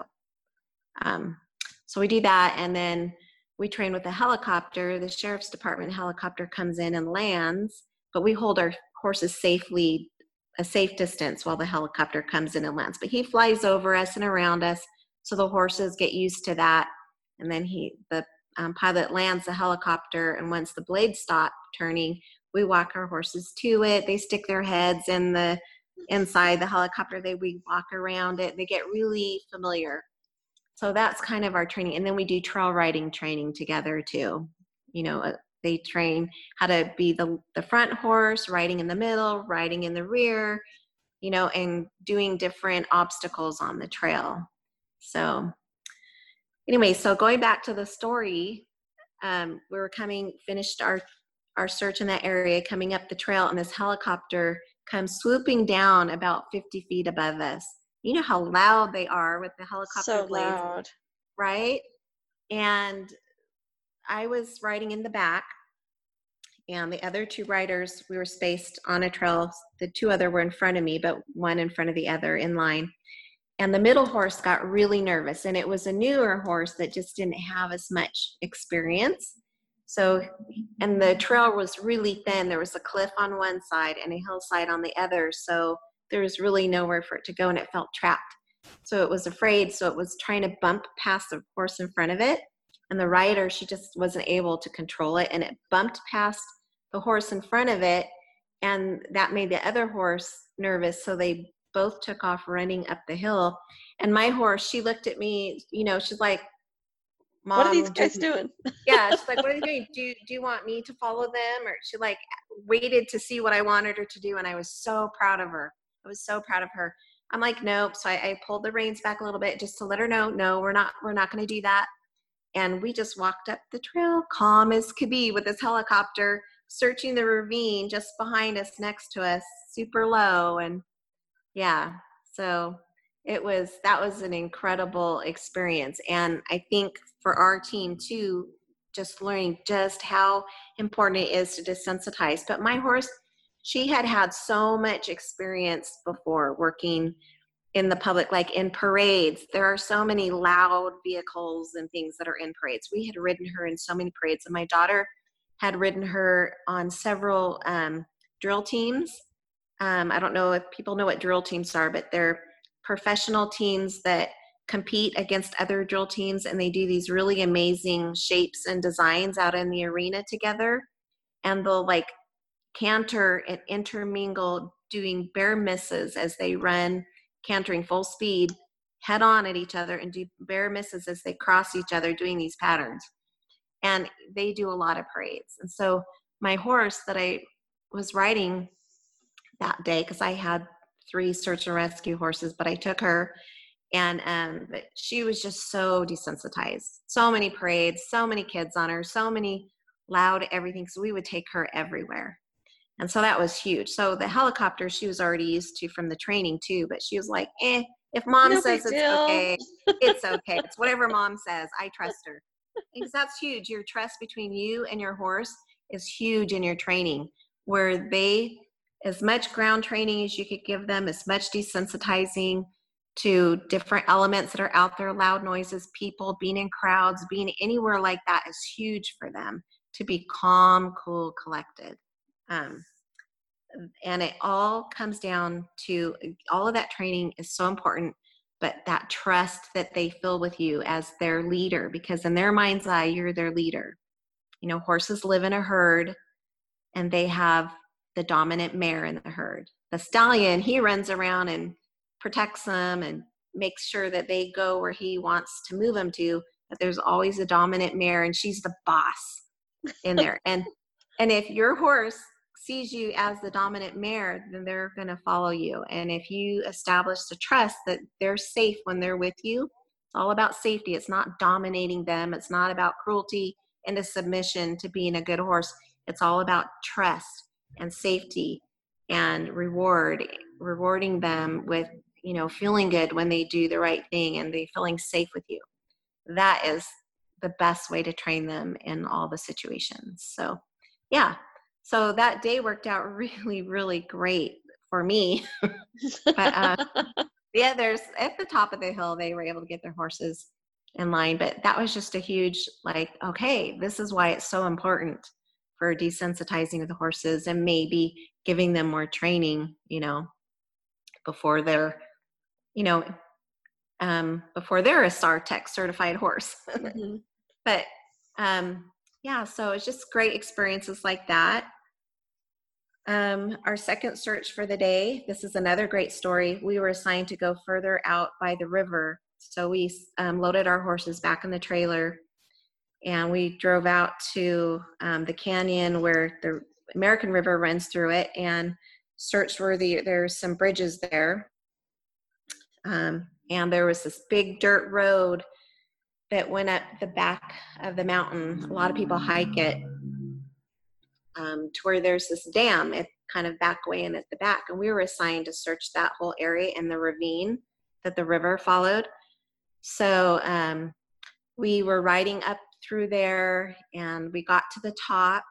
Um, so we do that, and then we train with a helicopter. The sheriff's department helicopter comes in and lands, but we hold our horses safely a safe distance while the helicopter comes in and lands. But he flies over us and around us, so the horses get used to that. And then he, the um, pilot lands the helicopter, and once the blades stop turning, we walk our horses to it. They stick their heads in the inside the helicopter. They we walk around it. They get really familiar. So that's kind of our training, and then we do trail riding training together too. You know, uh, they train how to be the the front horse, riding in the middle, riding in the rear. You know, and doing different obstacles on the trail. So, anyway, so going back to the story, um, we were coming, finished our our search in that area, coming up the trail, and this helicopter comes swooping down about 50 feet above us. You know how loud they are with the helicopter so blades, loud. right? And I was riding in the back, and the other two riders, we were spaced on a trail. The two other were in front of me, but one in front of the other in line. And the middle horse got really nervous, and it was a newer horse that just didn't have as much experience. So, and the trail was really thin. There was a cliff on one side and a hillside on the other. So there was really nowhere for it to go and it felt trapped. So it was afraid. So it was trying to bump past the horse in front of it. And the rider, she just wasn't able to control it. And it bumped past the horse in front of it. And that made the other horse nervous. So they both took off running up the hill. And my horse, she looked at me, you know, she's like, Mom, what are these guys doing? <laughs> yeah, she's like, what are you doing? Do you, do you want me to follow them? Or she like waited to see what I wanted her to do, and I was so proud of her. I was so proud of her. I'm like, nope. So I, I pulled the reins back a little bit just to let her know, no, we're not, we're not going to do that. And we just walked up the trail, calm as could be, with this helicopter searching the ravine just behind us, next to us, super low, and yeah. So it was that was an incredible experience. And i think for our team too just learning just how important it is to desensitize. But my horse she had had so much experience before working in the public like in parades. There are so many loud vehicles and things that are in parades. We had ridden her in so many parades and my daughter had ridden her on several um, drill teams um, i don't know if people know what drill teams are but they're professional teams that compete against other drill teams and they do these really amazing shapes and designs out in the arena together. And they'll like canter and intermingle doing bear misses as they run cantering full speed head on at each other and do bear misses as they cross each other doing these patterns. And they do a lot of parades. And so my horse that i was riding that day because i had three search and rescue horses, but I took her and um, she was just so desensitized. So many parades, so many kids on her, so many loud everything. So we would take her everywhere. And so that was huge. So the helicopter she was already used to from the training too, but she was like, eh, if mom no says it's deal. okay, it's <laughs> okay. it's whatever mom says. I trust her. Because that's huge. Your trust between you and your horse is huge in your training, where they as much ground training as you could give them, as much desensitizing to different elements that are out there, loud noises, people, being in crowds, being anywhere like that is huge for them to be calm, cool, collected. Um, and it all comes down to all of that training is so important, but that trust that they feel with you as their leader, because in their mind's eye, you're their leader. You know, horses live in a herd and they have the dominant mare in the herd. The stallion, he runs around and protects them and makes sure that they go where he wants to move them to. But there's always a dominant mare, and she's the boss in there. and <laughs> and if your horse sees you as the dominant mare, then they're going to follow you. And if you establish the trust that they're safe when they're with you, it's all about safety. It's not dominating them. It's not about cruelty and a submission to being a good horse. It's all about trust and safety and reward rewarding them with you know feeling good when they do the right thing and they feeling safe with you. That is the best way to train them in all the situations. So yeah. So that day worked out <laughs> really really great for me. <laughs> But uh, yeah there's at the top of the hill they were able to get their horses in line but that was just a huge like okay this is why it's so important for desensitizing of the horses and maybe giving them more training, you know, before they're, you know, um, before they're a SAR Tech certified horse. <laughs> Mm-hmm. but um, yeah, so it's just great experiences like that. Um, our second search for the day, this is another great story. We were assigned to go further out by the river. So we um, loaded our horses back in the trailer and we drove out to um, the canyon where the American River runs through it and searched where the there's some bridges there. Um, and there was this big dirt road that went up the back of the mountain. A lot of people hike it um, to where there's this dam at kind of back way and at the back. And we were assigned to search that whole area in the ravine that the river followed. So um, we were riding up through there and we got to the top.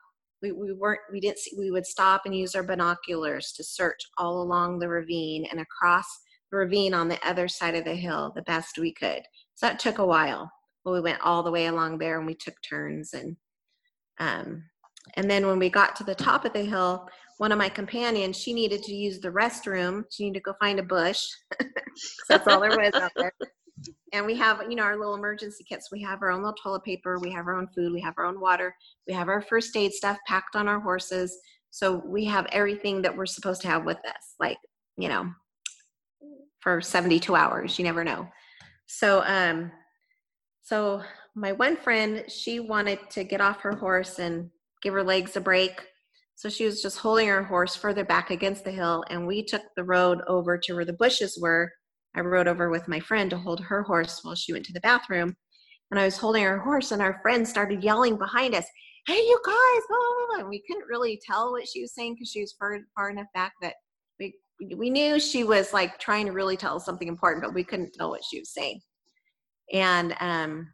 We, we weren't we didn't see we would stop and use our binoculars to search all along the ravine and across the ravine on the other side of the hill the best we could. So that took a while but we went all the way along there and we took turns and um and then when we got to the top of the hill one of my companions she needed to use the restroom. She needed to go find a bush. <laughs> That's all there was out there <laughs> and we have you know our little emergency kits. We have our own little toilet paper. We have our own food. We have our own water. We have our first aid stuff packed on our horses. So we have everything that we're supposed to have with us like you know for 72 hours. You never know. So um so my one friend she wanted to get off her horse and give her legs a break. So she was just holding her horse further back against the hill and we took the road over to where the bushes were I rode over with my friend to hold her horse while she went to the bathroom. And I was holding her horse, and our friend started yelling behind us, Hey, you guys, blah, blah, blah. And we couldn't really tell what she was saying because she was far, far enough back that we we knew she was like trying to really tell us something important, but we couldn't tell what she was saying. And um,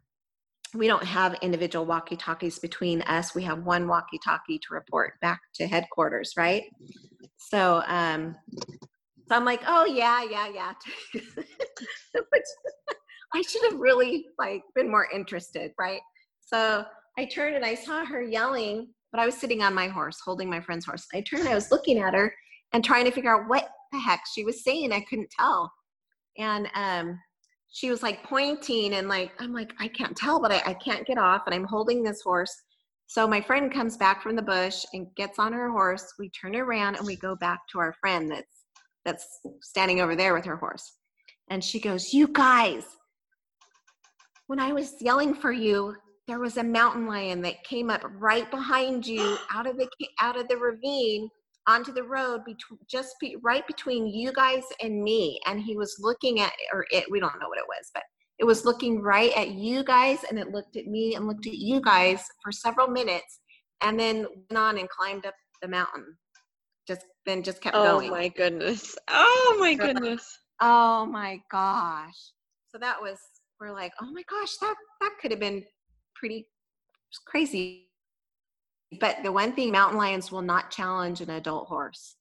we don't have individual walkie talkies between us. We have one walkie talkie to report back to headquarters, right? So, um, so I'm like, oh yeah, yeah, yeah. <laughs> <laughs> I should have really like been more interested, right? So I turned and I saw her yelling, but I was sitting on my horse, holding my friend's horse. I turned, I was looking at her and trying to figure out what the heck she was saying. I couldn't tell. And um, she was like pointing and like, I'm like, I can't tell, but I, I can't get off. And I'm holding this horse. So my friend comes back from the bush and gets on her horse. We turn around and we go back to our friend that's that's standing over there with her horse. And she goes, "You guys, when I was yelling for you, there was a mountain lion that came up right behind you <gasps> out of the out of the ravine onto the road between just be, right between you guys and me and he was looking at or it we don't know what it was but it was looking right at you guys and it looked at me and looked at you guys for several minutes and then went on and climbed up the mountain then just kept oh going. my goodness. <laughs> Oh my goodness. oh my gosh. So that was we're like oh my gosh that that could have been pretty crazy. But the one thing mountain lions will not challenge an adult horse.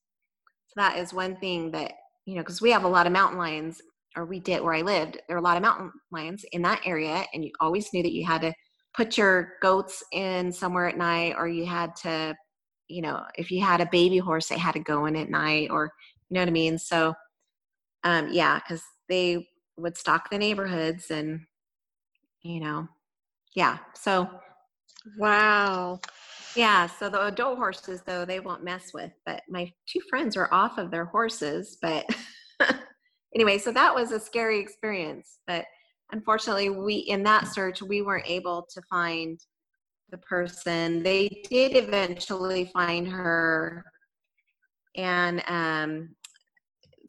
So that is one thing that you know because we have a lot of mountain lions or we did where i lived there are a lot of mountain lions in that area and you always knew that you had to put your goats in somewhere at night or you had to you know if you had a baby horse they had to go in at night or you know what i mean? So um yeah because they would stalk the neighborhoods and you know yeah so wow. Yeah, so the adult horses though they won't mess with, but my two friends were off of their horses, but <laughs> anyway, so that was a scary experience, but unfortunately we in that search we weren't able to find the person. They did eventually find her and um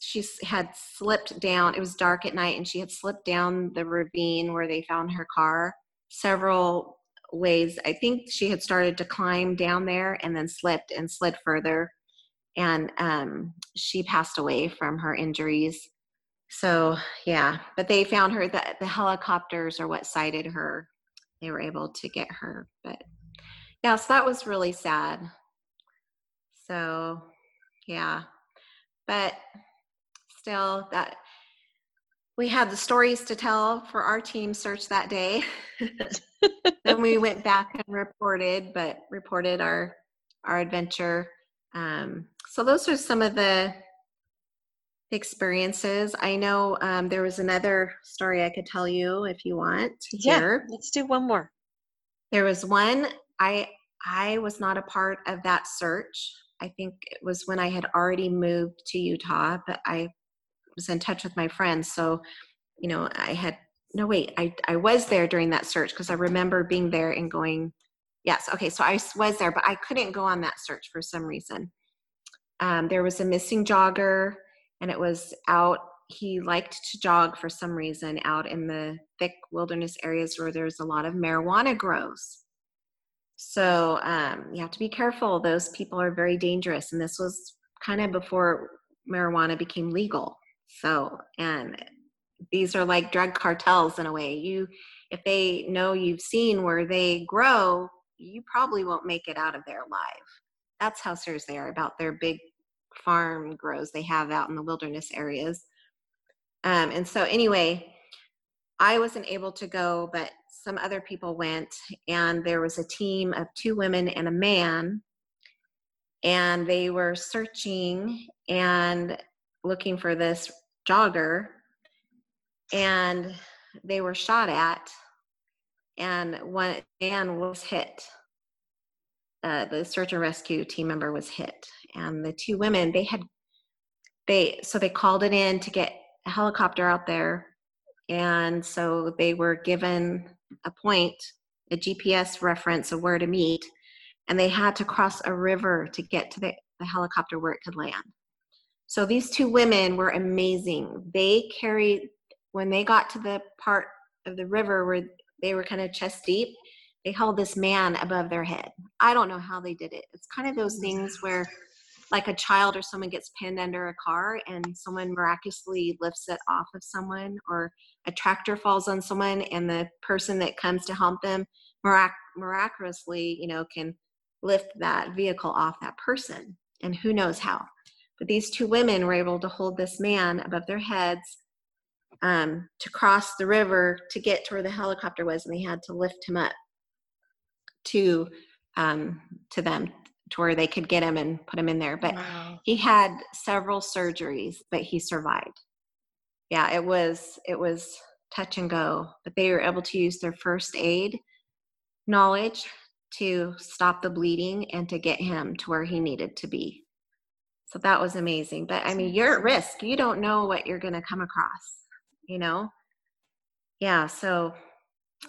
she had slipped down. It was dark at night and she had slipped down the ravine where they found her car several ways. I think she had started to climb down there and then slipped and slid further. And um, she passed away from her injuries. So, yeah, but they found her, the, the helicopters are what sighted her. They were able to get her. But yeah, so that was really sad. So, yeah, but still, that we had the stories to tell for our team search that day. <laughs> then we went back and reported, but reported our our adventure. Um, so those are some of the experiences. I know um, there was another story I could tell you if you want yeah, hear. let's do one more. There was one I I was not a part of that search. I think it was when I had already moved to Utah, but I was in touch with my friends. So, you know, I had no wait, I I was there during that search because I remember being there and going, yes, okay, so I was there, but I couldn't go on that search for some reason. Um, there was a missing jogger, and it was out. He liked to jog for some reason out in the thick wilderness areas where there's a lot of marijuana grows. So um, you have to be careful. Those people are very dangerous, and this was kind of before marijuana became legal. So, and these are like drug cartels in a way. You, if they know you've seen where they grow, you probably won't make it out of there alive. That's how serious they are about their big farm grows they have out in the wilderness areas. Um, and so, anyway, I wasn't able to go, but some other people went, and there was a team of two women and a man, and they were searching and looking for this jogger and they were shot at and one man was hit uh, the search and rescue team member was hit. And the two women they had they so they called it in to get a helicopter out there. And so they were given a point a gps reference of where to meet and they had to cross a river to get to the, the helicopter where it could land. So these two women were amazing. They carried, when they got to the part of the river where they were kind of chest deep, they held this man above their head. I don't know how they did it. It's kind of those things where like a child or someone gets pinned under a car and someone miraculously lifts it off of someone or a tractor falls on someone and the person that comes to help them mirac- miraculously you know can lift that vehicle off that person and who knows how but these two women were able to hold this man above their heads um, to cross the river to get to where the helicopter was and they had to lift him up to um, to them to where they could get him and put him in there. But wow. he had several surgeries, but he survived. Yeah, it was it was touch and go, but they were able to use their first aid knowledge to stop the bleeding and to get him to where he needed to be. So that was amazing. But I mean, you're at risk. You don't know what you're going to come across, you know? Yeah, so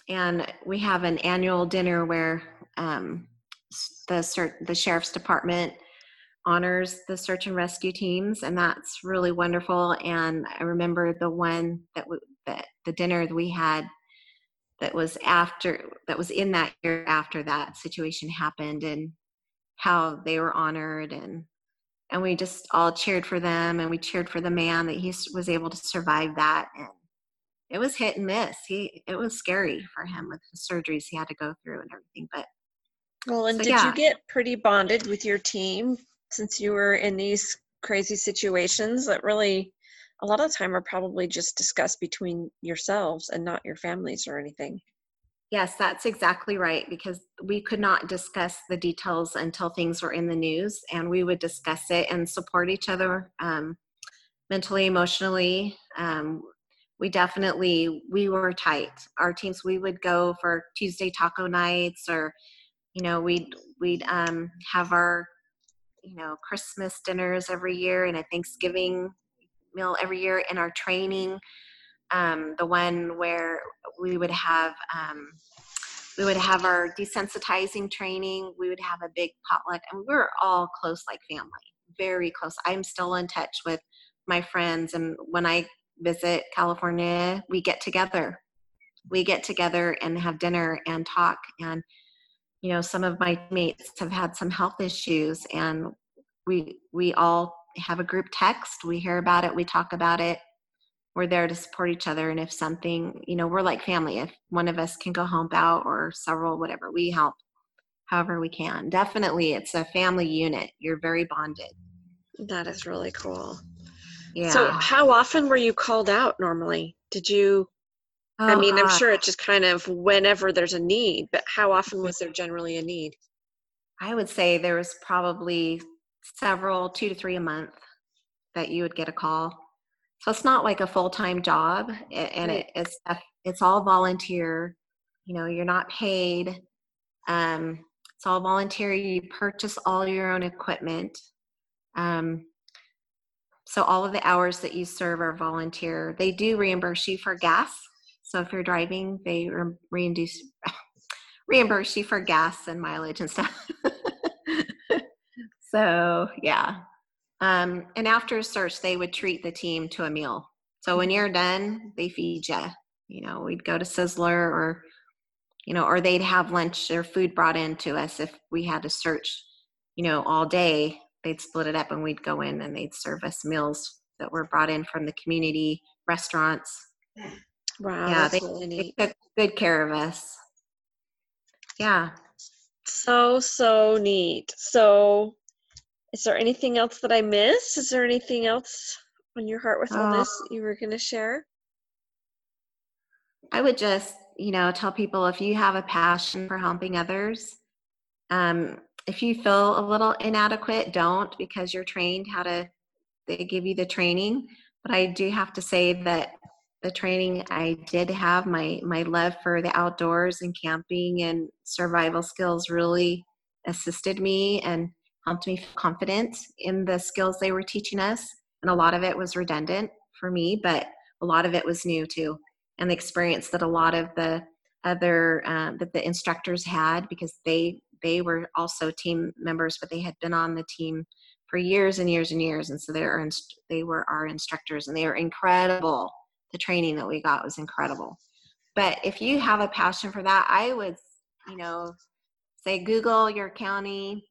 and we have an annual dinner where um, the the sheriff's department honors the search and rescue teams, and that's really wonderful. And I remember the one that w- that the dinner that we had that was after that was in that year after that situation happened, and how they were honored and and we just all cheered for them and we cheered for the man that he was able to survive that and it was hit and miss he it was scary for him with the surgeries he had to go through and everything but well, and so, did yeah. you get pretty bonded with your team since you were in these crazy situations that really a lot of the time are probably just discussed between yourselves and not your families or anything? Yes, that's exactly right because we could not discuss the details until things were in the news, and we would discuss it and support each other um, mentally, emotionally. Um, we definitely we were tight. Our teams we would go for Tuesday taco nights or you know we'd we'd um, have our you know christmas dinners every year and a thanksgiving meal every year in our training. Um, the one where we would have um, we would have our desensitizing training. We would have a big potluck and we were all close like family very close. I'm still in touch with my friends and when i visit california we get together. We get together and have dinner and talk and you know some of my mates have had some health issues and we we all have a group text. We hear about it we talk about it. We're there to support each other and if something you know we're like family. If one of us can go help out or several whatever we help however we can. Definitely it's a family unit. You're very bonded. That is really cool yeah so how often were you called out normally did you Oh, I mean, I'm sure it's just kind of whenever there's a need, but how often was there generally a need? I would say there was probably several, two to three a month, that you would get a call. So it's not like a full time job, and it, it's it's all volunteer. You know, you're not paid. Um, it's all volunteer. You purchase all your own equipment. Um, so all of the hours that you serve are volunteer. They do reimburse you for gas so if you're driving, they reimburse <laughs> reimburse you for gas and mileage and stuff. <laughs> so yeah. Um, and after a search, they would treat the team to a meal. So when you're done, they feed you. You know, we'd go to Sizzler or, you know, or they'd have lunch or food brought in to us if we had to search, you know, all day. They'd split it up and we'd go in and they'd serve us meals that were brought in from the community restaurants. Wow. Yeah, they, really they took good care of us. Yeah. So, so neat. So, is there anything else that I missed? Is there anything else on your heart with all this you were going to share? I would just, you know, tell people if you have a passion for helping others, um, if you feel a little inadequate, don't because you're trained how to, they give you the training. But I do have to say that the training i did have my my love for the outdoors and camping and survival skills really assisted me and helped me feel confident in the skills they were teaching us and a lot of it was redundant for me but a lot of it was new too and the experience that a lot of the other um, that the instructors had because they they were also team members but they had been on the team for years and years and years and so they were they were our instructors and they were incredible the training that we got was incredible. But if you have a passion for that, I would, you know, say Google your county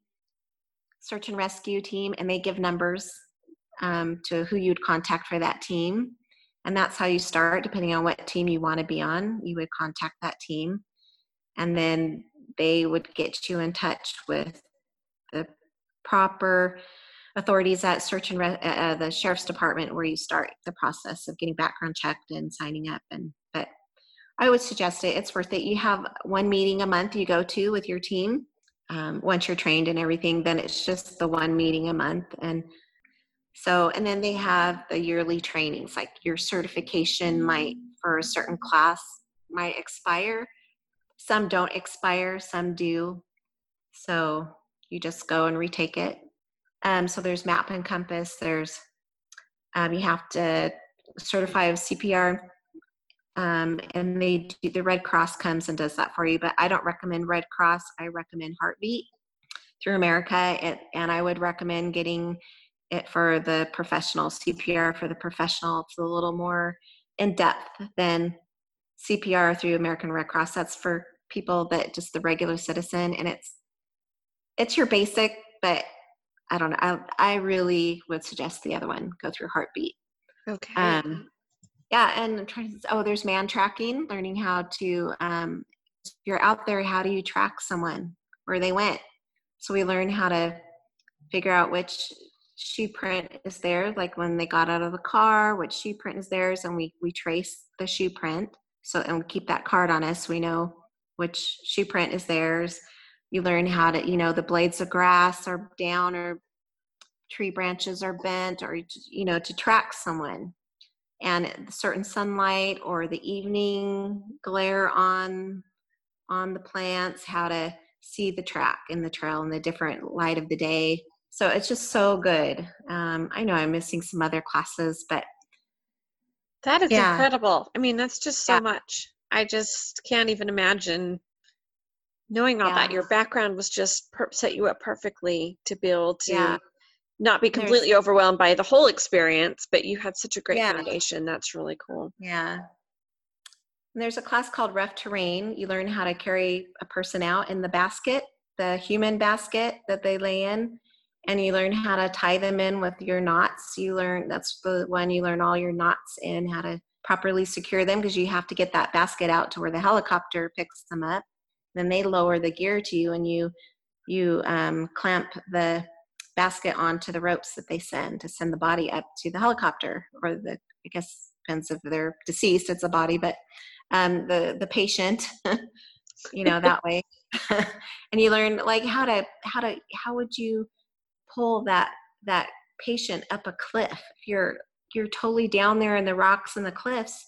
search and rescue team, and they give numbers um, to who you'd contact for that team. And that's how you start, depending on what team you want to be on. You would contact that team, and then they would get you in touch with the proper authorities at search and re- uh, uh, the sheriff's department where you start the process of getting background checked and signing up. And but i would suggest it. It's worth it. You have one meeting a month you go to with your team. Um, once you're trained and everything then it's just the one meeting a month. And so and then they have the yearly trainings like your certification might for a certain class might expire some don't expire some do. So you just go and retake it. Um, so there's map and compass there's um, you have to certify of cpr um, and they do, the red cross comes and does that for you but i don't recommend red cross i recommend heartbeat through america it, and i would recommend getting it for the professional cpr for the professional. It's a little more in depth than cpr through american red cross. That's for people that just the regular citizen and it's it's your basic but i don't know i, I really would suggest the other one go through heartbeat. Okay. Um yeah and i'm trying to, oh there's man tracking learning how to um if you're out there how do you track someone where they went? So we learn how to figure out which shoe print is there like when they got out of the car which shoe print is theirs and we we trace the shoe print. So and we keep that card on us we know which shoe print is theirs you learn how to you know the blades of grass are down or tree branches are bent or you know to track someone and certain sunlight or the evening glare on on the plants how to see the track in the trail in the different light of the day so it's just so good. Um, I know I'm missing some other classes, but that is yeah. incredible. I mean, that's just so yeah. much. I just can't even imagine knowing all yeah. that. Your background was just per- set you up perfectly to be able to not be completely There's, overwhelmed by the whole experience, but you had such a great foundation. That's really cool. Yeah. And there's a class called Rough Terrain. You learn how to carry a person out in the basket, the human basket that they lay in and you learn how to tie them in with your knots. You learn that's the one you learn all your knots in, how to properly secure them because you have to get that basket out to where the helicopter picks them up. Then they lower the gear to you, and you you um, clamp the basket onto the ropes that they send to send the body up to the helicopter, or the I guess depends if they're deceased, it's a body, but um, the the patient, <laughs> you know, that way. <laughs> and you learn like how to how to how would you pull that that patient up a cliff if you're you're totally down there in the rocks and the cliffs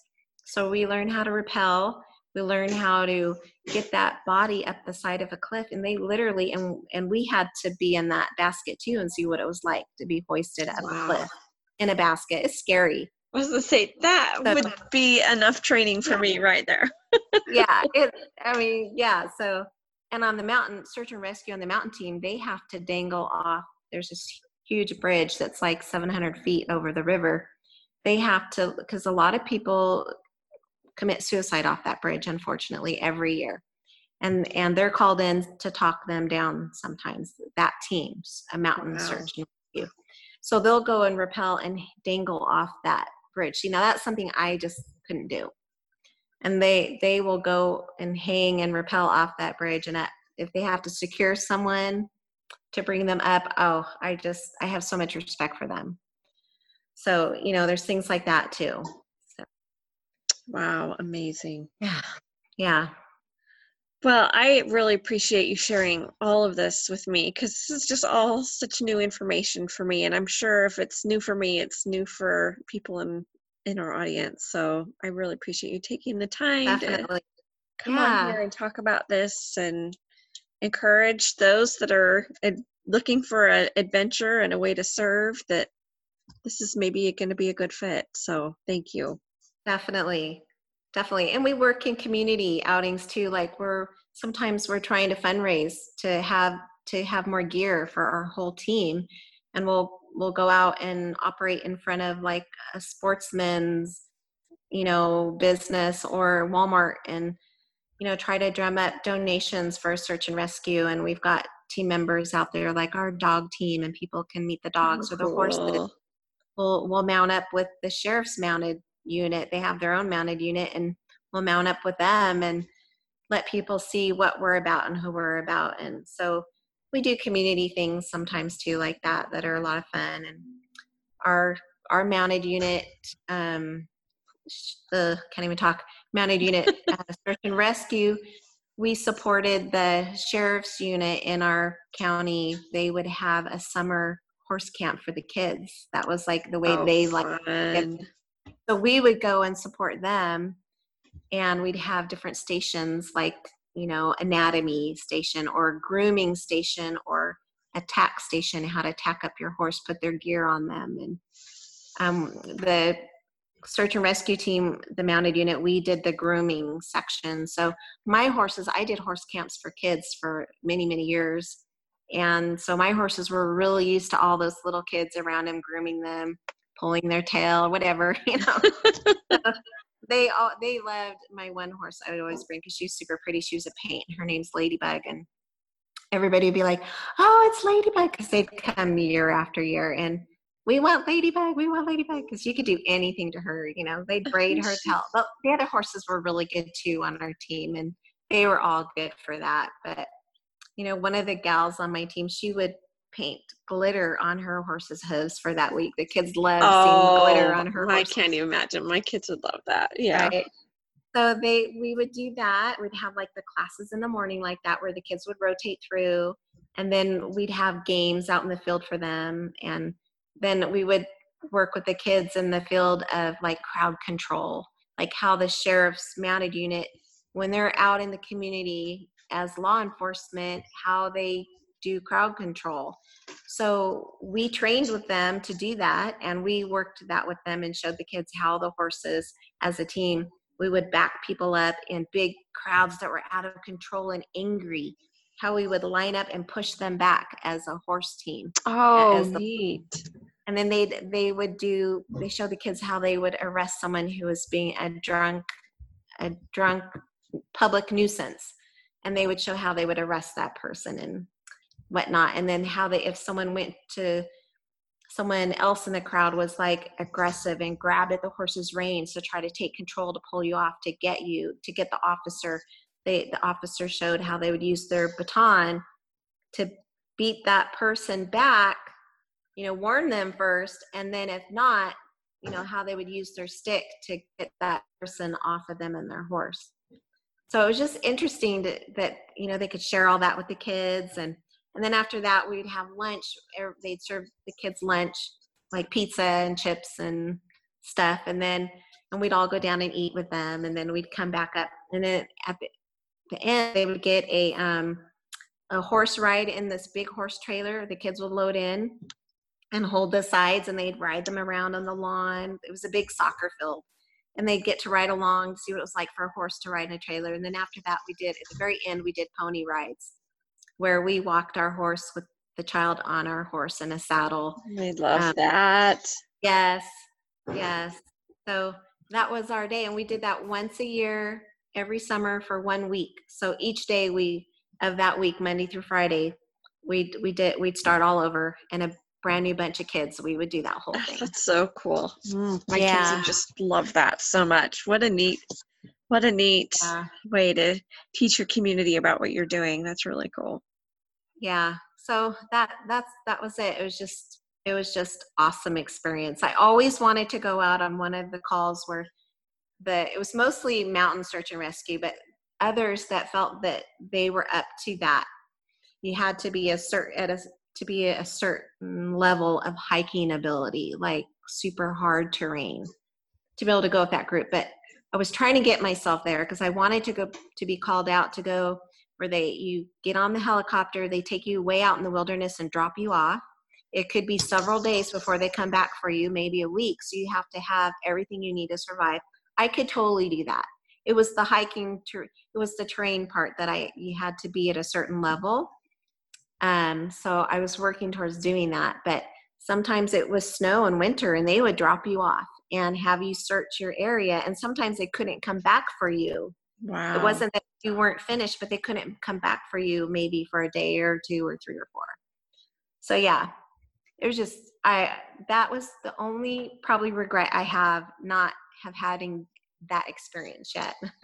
so we learn how to rappel we learn how to get that body up the side of a cliff and they literally and and we had to be in that basket too and see what it was like to be hoisted up wow. a cliff in a basket it's scary I was gonna say that so, would be enough training for yeah. me <laughs> right there. yeah, <laughs> it. I mean, yeah. So, and on the mountain search and rescue on the mountain team, they have to dangle off there's this huge bridge that's like 700 feet over the river they have to because a lot of people commit suicide off that bridge unfortunately every year. And and they're called in to talk them down sometimes that team's a mountain wow. search rescue so they'll go and rappel and dangle off that bridge. You know that's something i just couldn't do. And they they will go and hang and rappel off that bridge and if they have to secure someone to bring them up oh i just i have so much respect for them so you know there's things like that too so. wow amazing yeah yeah well i really appreciate you sharing all of this with me because this is just all such new information for me and i'm sure if it's new for me it's new for people in in our audience so i really appreciate you taking the time Definitely. to come yeah. on here and talk about this and encourage those that are looking for an adventure and a way to serve that this is maybe going to be a good fit. So thank you. Definitely. Definitely. And we work in community outings too. Like we're sometimes we're trying to fundraise to have to have more gear for our whole team. And we'll we'll go out and operate in front of like a sportsman's, you know, business or Walmart and you know try to drum up donations for search and rescue and we've got team members out there, like our dog team, and people can meet the dogs oh, or the cool. horses. We'll, we'll mount up with the sheriff's mounted unit. They have their own mounted unit, and we'll mount up with them and let people see what we're about and who we're about. And so we do community things sometimes too, like that, that are a lot of fun. And our our mounted unit, um, the can't even talk mounted unit <laughs> uh, search and rescue we supported the sheriff's unit in our county. They would have a summer horse camp for the kids. That was like the way oh, they like. So we would go and support them, and we'd have different stations like you know anatomy station or grooming station or attack station, how to tack up your horse, put their gear on them, and um, the search and rescue team, the mounted unit, we did the grooming section. So my horses, I did horse camps for kids for many, many years. And so my horses were really used to all those little kids around them, grooming them, pulling their tail, whatever, <laughs> you know. <laughs> they all they loved my one horse I would always bring because she's super pretty. She was a paint. Her name's Ladybug, and everybody would be like, "Oh, it's Ladybug," because they'd come year after year, and we want Ladybug, we want Ladybug, because you could do anything to her. You know, they'd braid her <laughs> tail. But the other horses were really good too on our team, and they were all good for that. But you know, one of the gals on my team, she would paint glitter on her horse's hooves for that week. The kids loved oh, seeing glitter on her. I can't even imagine. My kids would love that. Yeah. Right? So they, we would do that. We'd have like the classes in the morning like that, where the kids would rotate through, and then we'd have games out in the field for them and then we would work with the kids in the field of like crowd control, like how the sheriff's mounted unit, when they're out in the community as law enforcement, how they do crowd control. So we trained with them to do that, and we worked that with them and showed the kids how the horses, as a team, we would back people up in big crowds that were out of control and angry. How we would line up and push them back as a horse team. Oh, the, neat and then they they would do they show the kids how they would arrest someone who was being a drunk a drunk public nuisance and they would show how they would arrest that person and whatnot. And then how they if someone went to someone else in the crowd was like aggressive and grabbed at the horse's reins to try to take control to pull you off to get you to get the officer they the officer showed how they would use their baton to beat that person back you know warn them first and then if not you know how they would use their stick to get that person off of them and their horse so it was just interesting to, that you know they could share all that with the kids and and then after that we'd have lunch they'd serve the kids lunch like pizza and chips and stuff and then and we'd all go down and eat with them and then we'd come back up and then at the, the end they would get a um a horse ride in this big horse trailer the kids would load in and hold the sides and they'd ride them around on the lawn. It was a big soccer field. And they'd get to ride along, see what it was like for a horse to ride in a trailer. And then after that, we did, at the very end, we did pony rides where we walked our horse with the child on our horse in a saddle. I love um, that. Yes, yes. So that was our day. And we did that once a year, every summer for one week. So each day we, of that week, Monday through Friday, we we did we'd start all over in a brand new bunch of kids. We would do that whole <laughs> thing. That's so cool. Mm, my yeah. kids would just love that so much. What a neat, what a neat yeah. way to teach your community about what you're doing. That's really cool. Yeah. So that that's that was it. It was just it was just awesome experience. I always wanted to go out on one of the calls where the it was mostly mountain search and rescue, but others that felt that they were up to that. You had to be a certain at a to be a certain level of hiking ability, like super hard terrain, to be able to go with that group. But I was trying to get myself there because I wanted to go to be called out to go where they you get on the helicopter, they take you way out in the wilderness and drop you off. It could be several days before they come back for you, maybe a week. So you have to have everything you need to survive. I could totally do that. It was the hiking, ter- it was the terrain part that I you had to be at a certain level um, so I was working towards doing that, but sometimes it was snow and winter and they would drop you off and have you search your area and sometimes they couldn't come back for you Wow. It wasn't that you weren't finished, but they couldn't come back for you maybe for a day or two or three or four. So yeah, it was just I that was the only probably regret I have not have having that experience yet. <laughs>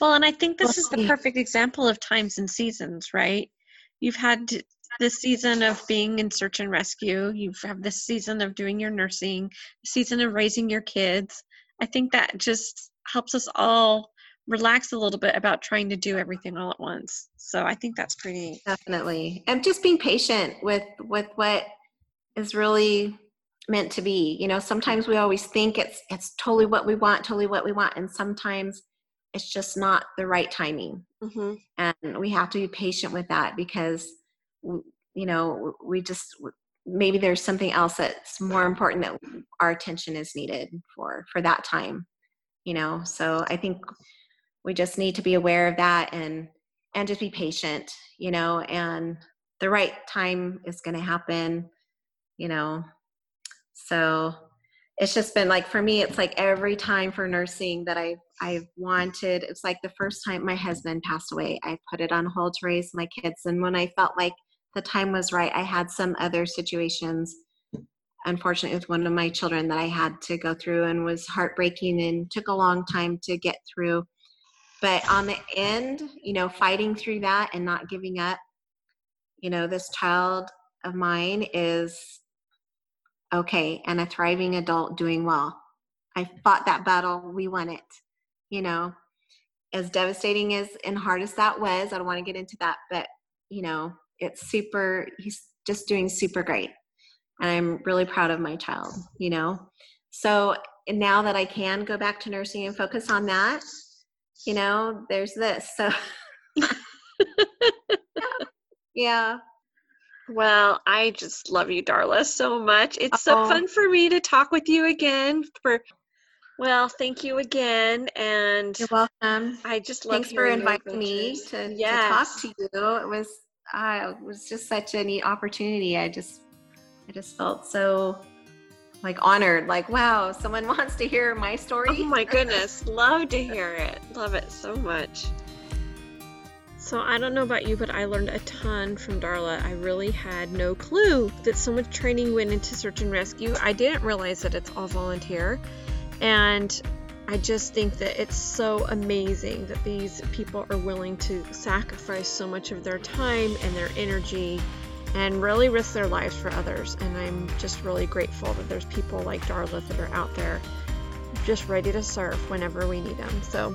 well, and I think this is the perfect example of times and seasons, right? You've had this season of being in search and rescue. You have had this season of doing your nursing, season of raising your kids. I think that just helps us all relax a little bit about trying to do everything all at once. So I think that's pretty definitely. And just being patient with with what is really meant to be. You know, sometimes we always think it's it's totally what we want, totally what we want, and sometimes it's just not the right timing. Mm-hmm. And we have to be patient with that because you know we just maybe there's something else that's more important that our attention is needed for for that time you know so i think we just need to be aware of that and and just be patient you know and the right time is going to happen you know so it's just been like for me it's like every time for nursing that i i've wanted it's like the first time my husband passed away i put it on hold to raise my kids. And when i felt like the time was right i had some other situations unfortunately with one of my children that i had to go through and was heartbreaking and took a long time to get through. But on the end you know fighting through that and not giving up you know this child of mine is okay and a thriving adult doing well. I fought that battle we won it you know? As devastating as and hard as that was i don't want to get into that but you know it's super he's just doing super great. And i'm really proud of my child you know? So now that i can go back to nursing and focus on that you know there's this so. <laughs> <laughs> Yeah well i just love you darla so much. It's so oh. fun for me to talk with you again for well thank you again and you're welcome. I just love thanks for inviting me to, yes. to talk to you. It was uh, it was just such a neat opportunity. I just i just felt so like honored like wow someone <laughs> wants to hear my story. oh my <laughs> goodness. Love to hear it. Love it so much so I don't know about you, but I learned a ton from Darla. I really had no clue that so much training went into search and rescue. I didn't realize that it's all volunteer. And I just think that it's so amazing that these people are willing to sacrifice so much of their time and their energy and really risk their lives for others. And I'm just really grateful that there's people like Darla that are out there just ready to serve whenever we need them. So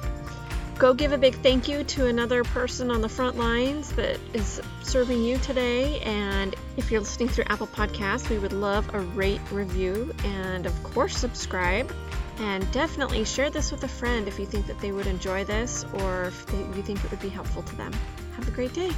go give a big thank you to another person on the front lines that is serving you today. And if you're listening through Apple Podcasts, we would love a rate, review, and of course, subscribe. And definitely share this with a friend if you think that they would enjoy this or if they, you think it would be helpful to them. Have a great day.